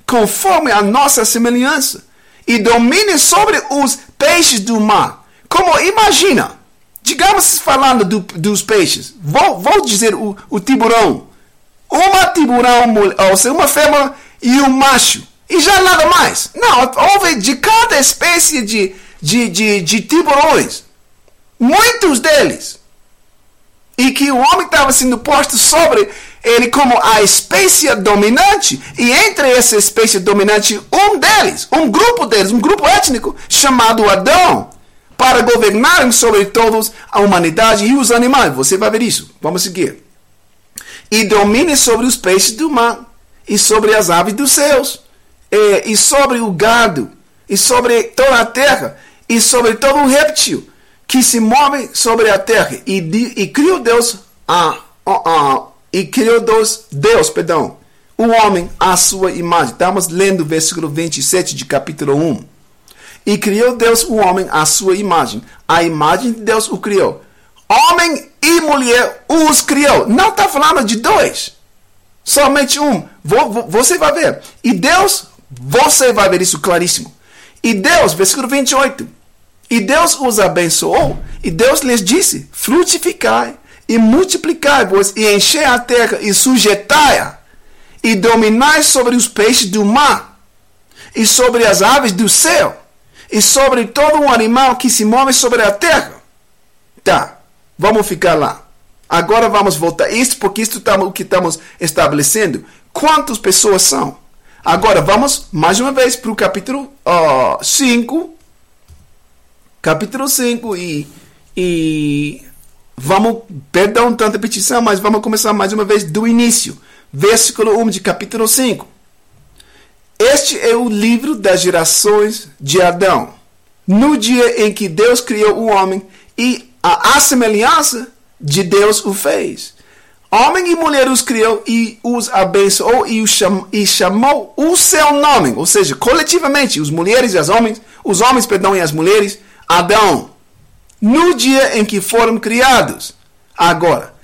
conforme a nossa semelhança, e domine sobre os peixes do mar. Como imagina, digamos falando do, dos peixes, vou, vou dizer o, o tiburão. Uma tiburão, ou seja, uma fêmea e um macho. E já nada mais. Não, houve de cada espécie de, de, de, de tiburões. Muitos deles. E que o homem estava sendo posto sobre ele como a espécie dominante, e entre essa espécie dominante, um deles, um grupo deles, um grupo étnico chamado Adão, para governarem sobre todos a humanidade e os animais. Você vai ver isso. Vamos seguir. E domine sobre os peixes do mar, e sobre as aves dos céus, e, sobre o gado, e sobre toda a terra, e sobre todo o réptil que se move sobre a terra. E, e criou Deus a e criou Deus, Deus, perdão, o homem à sua imagem. Estamos lendo o versículo 27 de capítulo 1. E criou Deus o homem à sua imagem. A imagem de Deus o criou. Homem e mulher os criou. Não está falando de dois. Somente um. Você vai ver. E Deus, você vai ver isso claríssimo. E Deus, versículo 28. E Deus os abençoou. E Deus lhes disse: frutificai e multiplicai-vos e enchei a terra e sujeitai-a e dominai sobre os peixes do mar e sobre as aves do céu e sobre todo o animal que se move sobre a terra. Tá, vamos ficar lá. Agora vamos voltar. Isso porque isso tá, o que estamos estabelecendo. Quantas pessoas são? Agora vamos mais uma vez para o capítulo 5. Uh, capítulo 5 e, e Vamos, perdão tanta petição, mas vamos começar mais uma vez do início. Versículo 1 de capítulo 5. Este é o livro das gerações de Adão. no dia em que Deus criou o homem e a, semelhança de Deus o fez. Homem e mulher os criou e os abençoou e, os cham, e chamou o seu nome, ou seja, coletivamente, os mulheres e as homens, os homens, perdão, e as mulheres, Adão, no dia em que foram criados. Agora,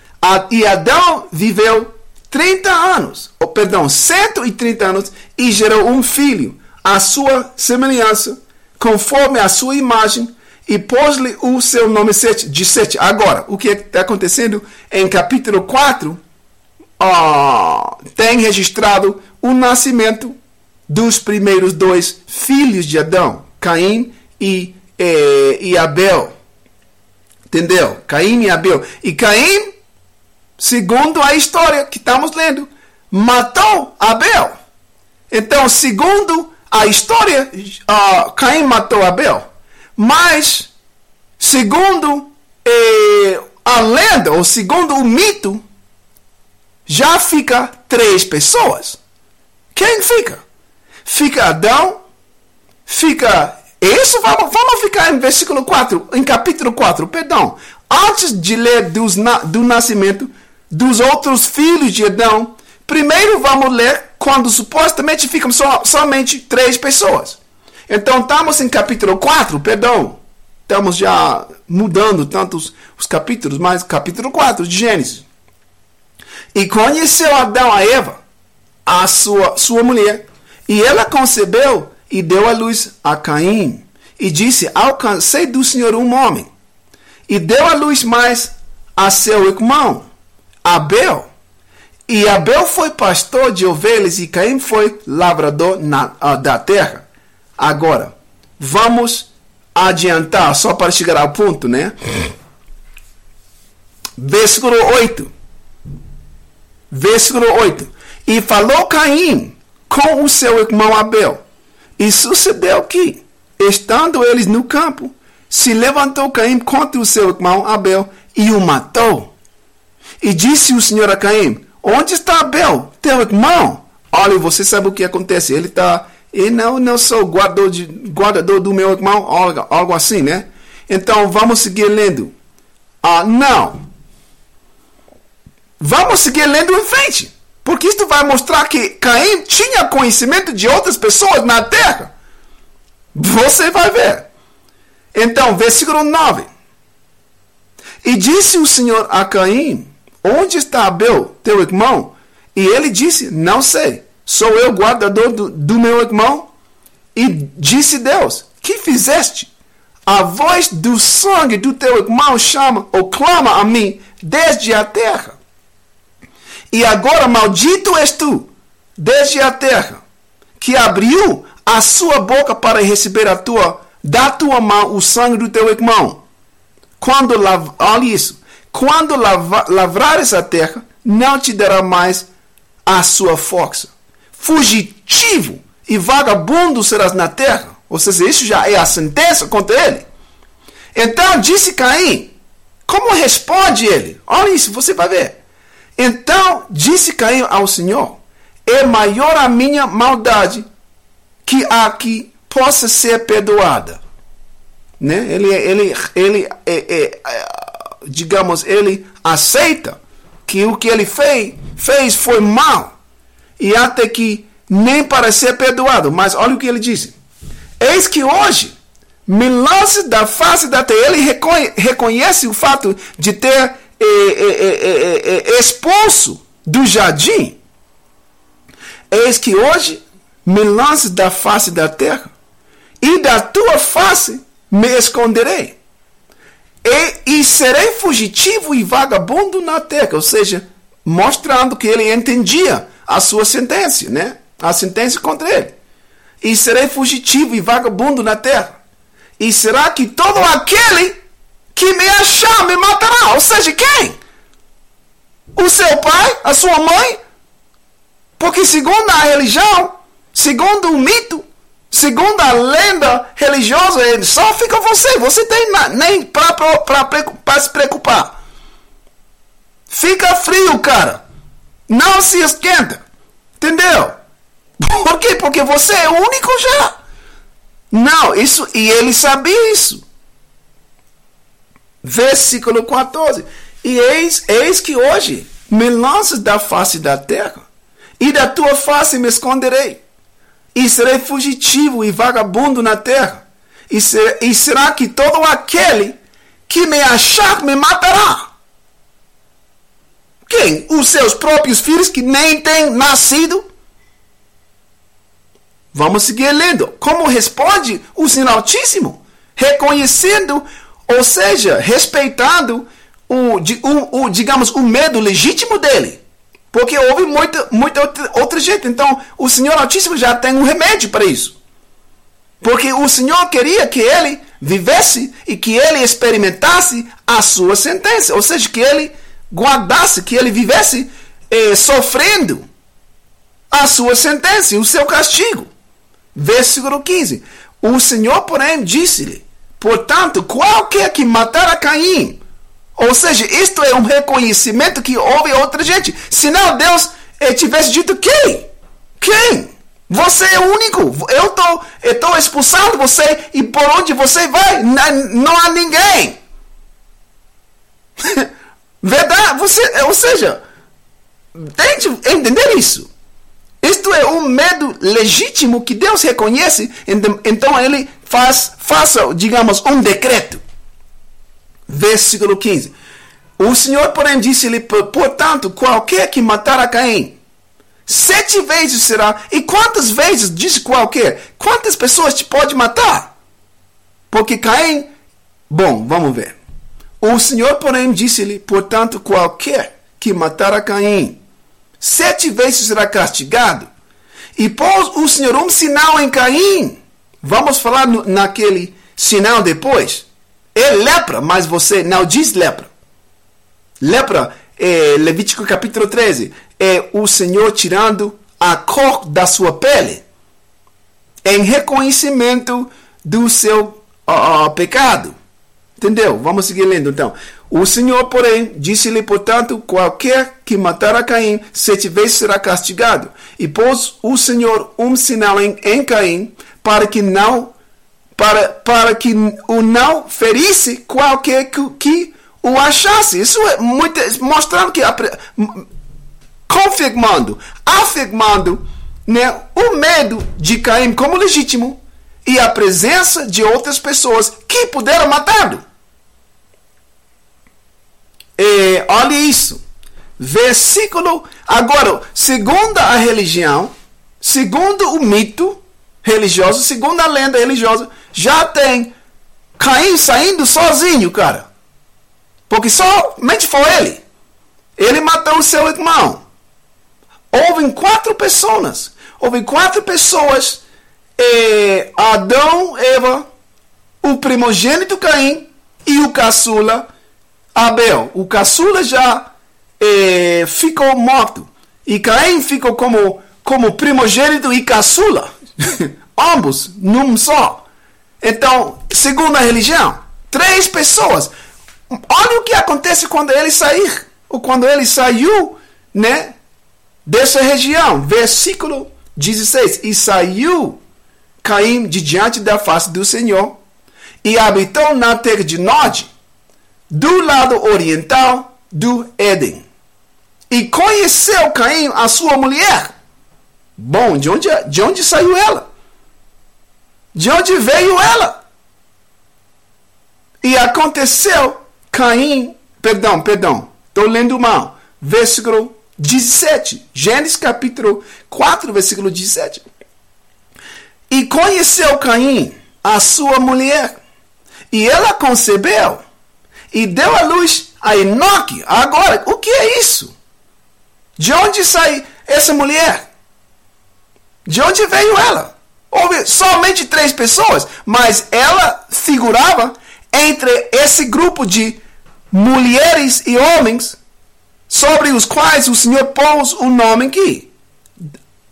e Adão viveu 30 anos, ou perdão, 130 anos e gerou um filho, à sua semelhança, conforme a sua imagem, e pôs-lhe o seu nome de Sete. Agora, o que está acontecendo em capítulo 4, uh, tem registrado o nascimento dos primeiros dois filhos de Adão, Caim e, eh, e Abel. Entendeu? Caim e Abel. E Caim, segundo a história que estamos lendo, matou Abel. Então, segundo a história, uh, Caim matou Abel. Mas, segundo eh, a lenda, ou segundo o mito, já fica três pessoas. Quem fica? Fica Adão, fica. Isso vamos, vamos ficar em versículo 4, em capítulo 4, perdão. Antes de ler dos, do nascimento dos outros filhos de Adão, primeiro vamos ler quando supostamente ficam somente três pessoas. Então estamos em capítulo 4, perdão. Estamos já mudando tantos os capítulos, mas capítulo 4 de Gênesis. E conheceu Adão a Eva, a sua, sua mulher, e ela concebeu e deu à luz a Caim, e disse: Alcancei do Senhor um homem. E deu à luz mais a seu irmão, Abel. E Abel foi pastor de ovelhas e Caim foi lavrador na, da terra. Agora, vamos adiantar só para chegar ao ponto, né? Versículo 8. Versículo 8. E falou Caim com o seu irmão Abel. E sucedeu que, estando eles no campo, se levantou Caim contra o seu irmão Abel e o matou. E disse o Senhor a Caim: Onde está Abel, teu irmão? Olha, você sabe o que acontece. Ele está e não, não sou guardador, de, guardador do meu irmão, algo, algo assim, né? Então vamos seguir lendo. Ah, não. Vamos seguir lendo em frente. Porque isto vai mostrar que Caim tinha conhecimento de outras pessoas na terra. Você vai ver. Então, versículo 9. E disse o Senhor a Caim: Onde está Abel, teu irmão? E ele disse: Não sei. Sou eu guardador do, do meu irmão? E disse Deus: Que fizeste? A voz do sangue do teu irmão chama ou clama a mim desde a terra. E agora maldito és tu, desde a terra, que abriu a sua boca para receber a tua, da tua mão o sangue do teu irmão. Quando, olha isso, quando lavrares a terra, não te dará mais a sua força fugitivo e vagabundo serás na terra. Ou seja, isso já é a sentença contra ele. Então disse Caim, como responde ele? Olha isso, você vai ver. Então disse Caim ao Senhor: É maior a minha maldade que a que possa ser perdoada. Né? Ele, ele, ele é, é, é, digamos, ele aceita que o que ele fez, fez foi mal e até que nem para ser perdoado. Mas olha o que ele disse. Eis que hoje me lance da face da terra. Ele reconhece o fato de ter eh eh, eh, eh, eh, expulso do jardim. Eis que hoje me lance da face da terra, e da tua face me esconderei. E, e serei fugitivo e vagabundo na terra. Ou seja, mostrando que ele entendia a sua sentença, né? A sentença contra ele. E serei fugitivo e vagabundo na terra. E será que todo aquele que me achar me matará? Ou seja, quem? O seu pai? A sua mãe? Porque segundo a religião, segundo o mito, segundo a lenda religiosa, só fica você. Você tem nem para se preocupar. Fica frio, cara. Não se esquenta. Entendeu? Por quê? Porque você é único já. Não, isso, e ele sabia isso. Versículo 14. E eis, eis que hoje me lanças da face da terra, e da tua face me esconderei, e serei fugitivo e vagabundo na terra, e, ser, e será que todo aquele que me achar me matará? Quem? Os seus próprios filhos que nem têm nascido? Vamos seguir lendo. Como responde o Senhor Altíssimo? Reconhecendo, ou seja, respeitando o, o, o, digamos, o medo legítimo dele. Porque houve muita, muita outra, gente. Então, o Senhor Altíssimo já tem um remédio para isso. Porque o Senhor queria que ele vivesse e que ele experimentasse a sua sentença. Ou seja, que ele guardasse, que ele vivesse eh, sofrendo a sua sentença, o seu castigo. Versículo 15. O Senhor, porém, disse-lhe: Portanto, qualquer que matar a Caim, ou seja, isto é um reconhecimento que houve outra gente. Senão Deus eh, tivesse dito quem? Quem? Você é o único. Eu estou tô expulsando você e por onde você vai, não há ninguém. Verdade? Você, ou seja, tente entender isso. Isto é um medo legítimo que Deus reconhece, então ele faz, faça, digamos, um decreto. Versículo 15. O Senhor, porém, disse-lhe: Portanto, qualquer que matar a Caim, sete vezes será. E quantas vezes, disse qualquer, quantas pessoas te pode matar? Porque Caim, bom, vamos ver. O Senhor, porém, disse-lhe: Portanto, qualquer que matar a Caim, sete vezes será castigado. E pôs o Senhor um sinal em Caim. Vamos falar no, naquele sinal depois. É lepra, mas você não diz lepra. Lepra, é, Levítico capítulo 13, é o Senhor tirando a cor da sua pele em reconhecimento do seu uh, pecado. Entendeu? Vamos seguir lendo então. O Senhor, porém, disse-lhe, portanto, qualquer que matar a Caim, sete vezes será castigado. E pôs o Senhor um sinal em, em Caim, para que não para, para que o não ferisse qualquer que, que o achasse. Isso é muito, mostrando que, confirmando, afirmando né, o medo de Caim como legítimo e a presença de outras pessoas que puderam matá-lo. Olha isso. Versículo. Agora, segundo a religião, segundo o mito religioso, segundo a lenda religiosa, já tem Caim saindo sozinho, cara. Porque somente foi ele. Ele matou o seu irmão. Houve quatro pessoas. Houve quatro pessoas. Eh, Adão, Eva, o primogênito Caim e o caçula Abel. O caçula já ficou morto. E Caim ficou como, como primogênito e caçula. Ambos num só. Então, segundo a religião, três pessoas. Olha o que acontece quando ele sair, ou quando ele saiu, né, dessa região. Versículo 16. E saiu Caim de diante da face do Senhor e habitou na terra de Nod, do lado oriental do Éden. E conheceu Caim a sua mulher. Bom, de onde, de onde saiu ela? De onde veio ela? E aconteceu, Caim, perdão, perdão, estou lendo mal, versículo 17, Gênesis capítulo 4, versículo 17. E conheceu Caim, a sua mulher, e ela concebeu, e deu à luz a Enoque. Agora, o que é isso? De onde sai essa mulher? De onde veio ela? Houve somente três pessoas, mas ela figurava entre esse grupo de mulheres e homens sobre os quais o Senhor pôs o nome aqui.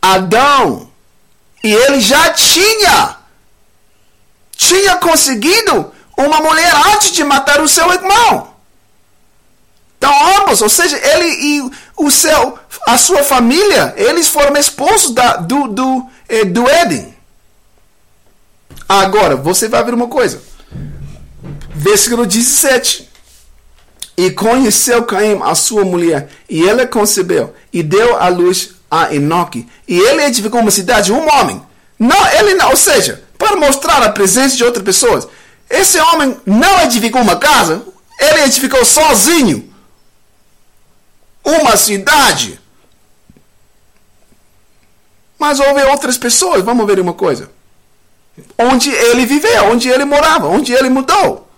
Adão. E ele já tinha tinha conseguido uma mulher antes de matar o seu irmão. Então ambos, ou seja, ele e o seu, a sua família, eles foram expulsos da, do, do, eh, do Éden. Agora, você vai ver uma coisa. Versículo 17. E conheceu Caim a sua mulher, e ela concebeu, e deu à luz a Enoque. E ele edificou uma cidade, um homem. Não, ele não, ou seja, para mostrar a presença de outras pessoas. Esse homem não edificou uma casa, ele edificou sozinho uma cidade. Mas houve outras pessoas, vamos ver uma coisa. Onde ele viveu, onde ele morava, onde ele mudou.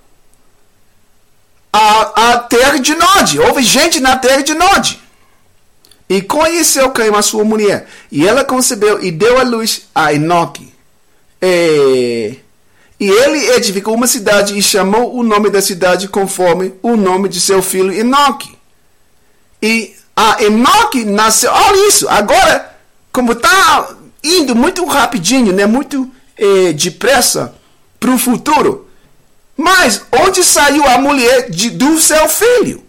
A, a terra de Nod, houve gente na terra de Nod. E conheceu Caim, a sua mulher. E ela concebeu e deu à luz a Enoque. E, e ele edificou uma cidade e chamou o nome da cidade conforme o nome de seu filho Enoque. E a Enoque nasceu. Olha isso. Agora, como está indo muito rapidinho, né? muito eh, depressa para o futuro. Mas onde saiu a mulher de, do seu filho?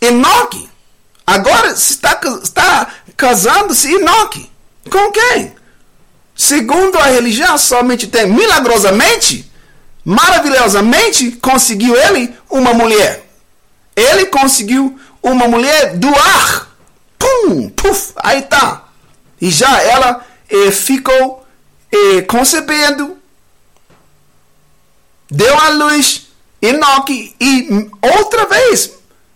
Enoque. Agora está, está casando-se Enoque. Com quem? Segundo a religião, somente tem milagrosamente, maravilhosamente, conseguiu ele uma mulher. Ele conseguiu uma mulher do ar. Pum, puf, aí tá. E já ela eh, ficou eh, concebendo, deu à luz Enoque e outra vez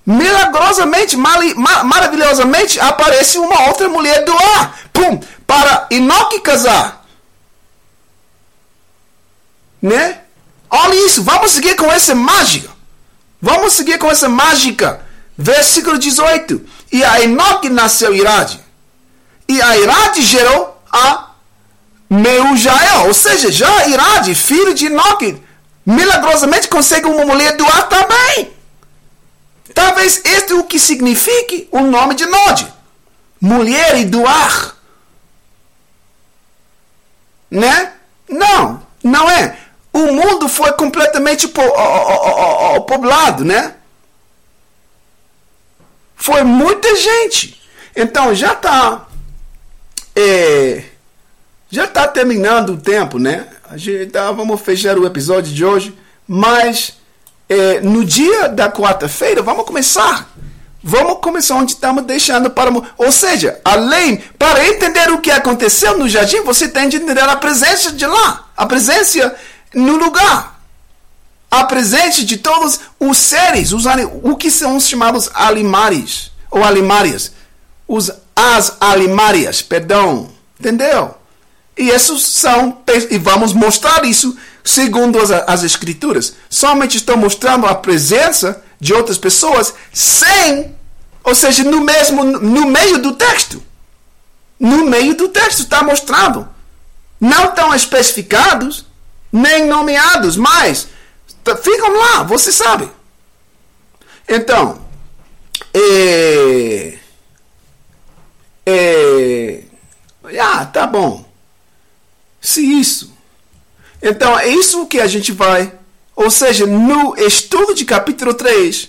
milagrosamente, maravilhosamente, aparece uma outra mulher do ar. Pum! Para Enoque casar. Né? Olha isso. Vamos seguir com essa mágica. Vamos seguir com essa mágica. Versículo 18. E a Enoque nasceu Irade. E a Irade gerou a Meujael. Ou seja, já Irade, filho de Enoque, milagrosamente consegue uma mulher do ar também. Talvez este é o que signifique o nome de Nod. Mulher e doar. Né? Não, não é. O mundo foi completamente po poblado, né? Foi muita gente. Então já está é, já está terminando o tempo, né? Tá, vamos fechar o episódio de hoje, mas é, no dia da quarta-feira, vamos começar. Vamos começar onde estamos deixando para. Ou seja, além, para entender o que aconteceu no jardim, você tem de entender a presença de lá, a presença no lugar, a presença de todos os seres, os, o que são chamados alimares, ou alimárias, os, as alimárias, perdão, entendeu? E esses são, e vamos mostrar isso segundo as, as escrituras. Somente estão mostrando a presença de outras pessoas sem, ou seja, no mesmo, no meio do texto. No meio do texto está mostrado. Não estão especificados, nem nomeados, mas ficam lá, você sabe. Então, é, é, ah, tá bom. Se isso. Então, é isso que a gente vai, ou seja, no estudo de capítulo 3,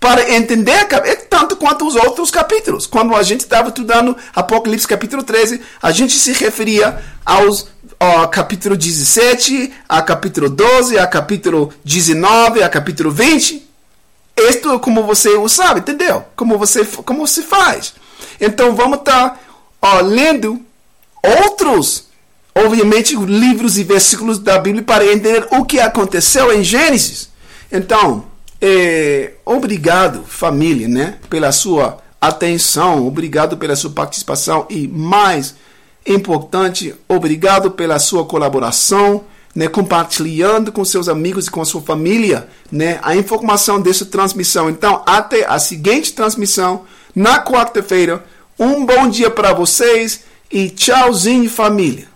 para entender é tanto quanto os outros capítulos. Quando a gente estava estudando Apocalipse capítulo 13, a gente se referia aos ao capítulo 17, a capítulo 12, a capítulo 19, a capítulo 20. Isto é como você o sabe, entendeu? Como você como se faz. Então vamos estar tá, lendo outros obviamente, livros e versículos da Bíblia para entender o que aconteceu em Gênesis. Então, é, obrigado, família, né, pela sua atenção, obrigado pela sua participação e, mais importante, obrigado pela sua colaboração, né, compartilhando com seus amigos e com a sua família né, a informação dessa transmissão. Então, até a seguinte transmissão, na quarta-feira. Um bom dia para vocês e tchauzinho, família.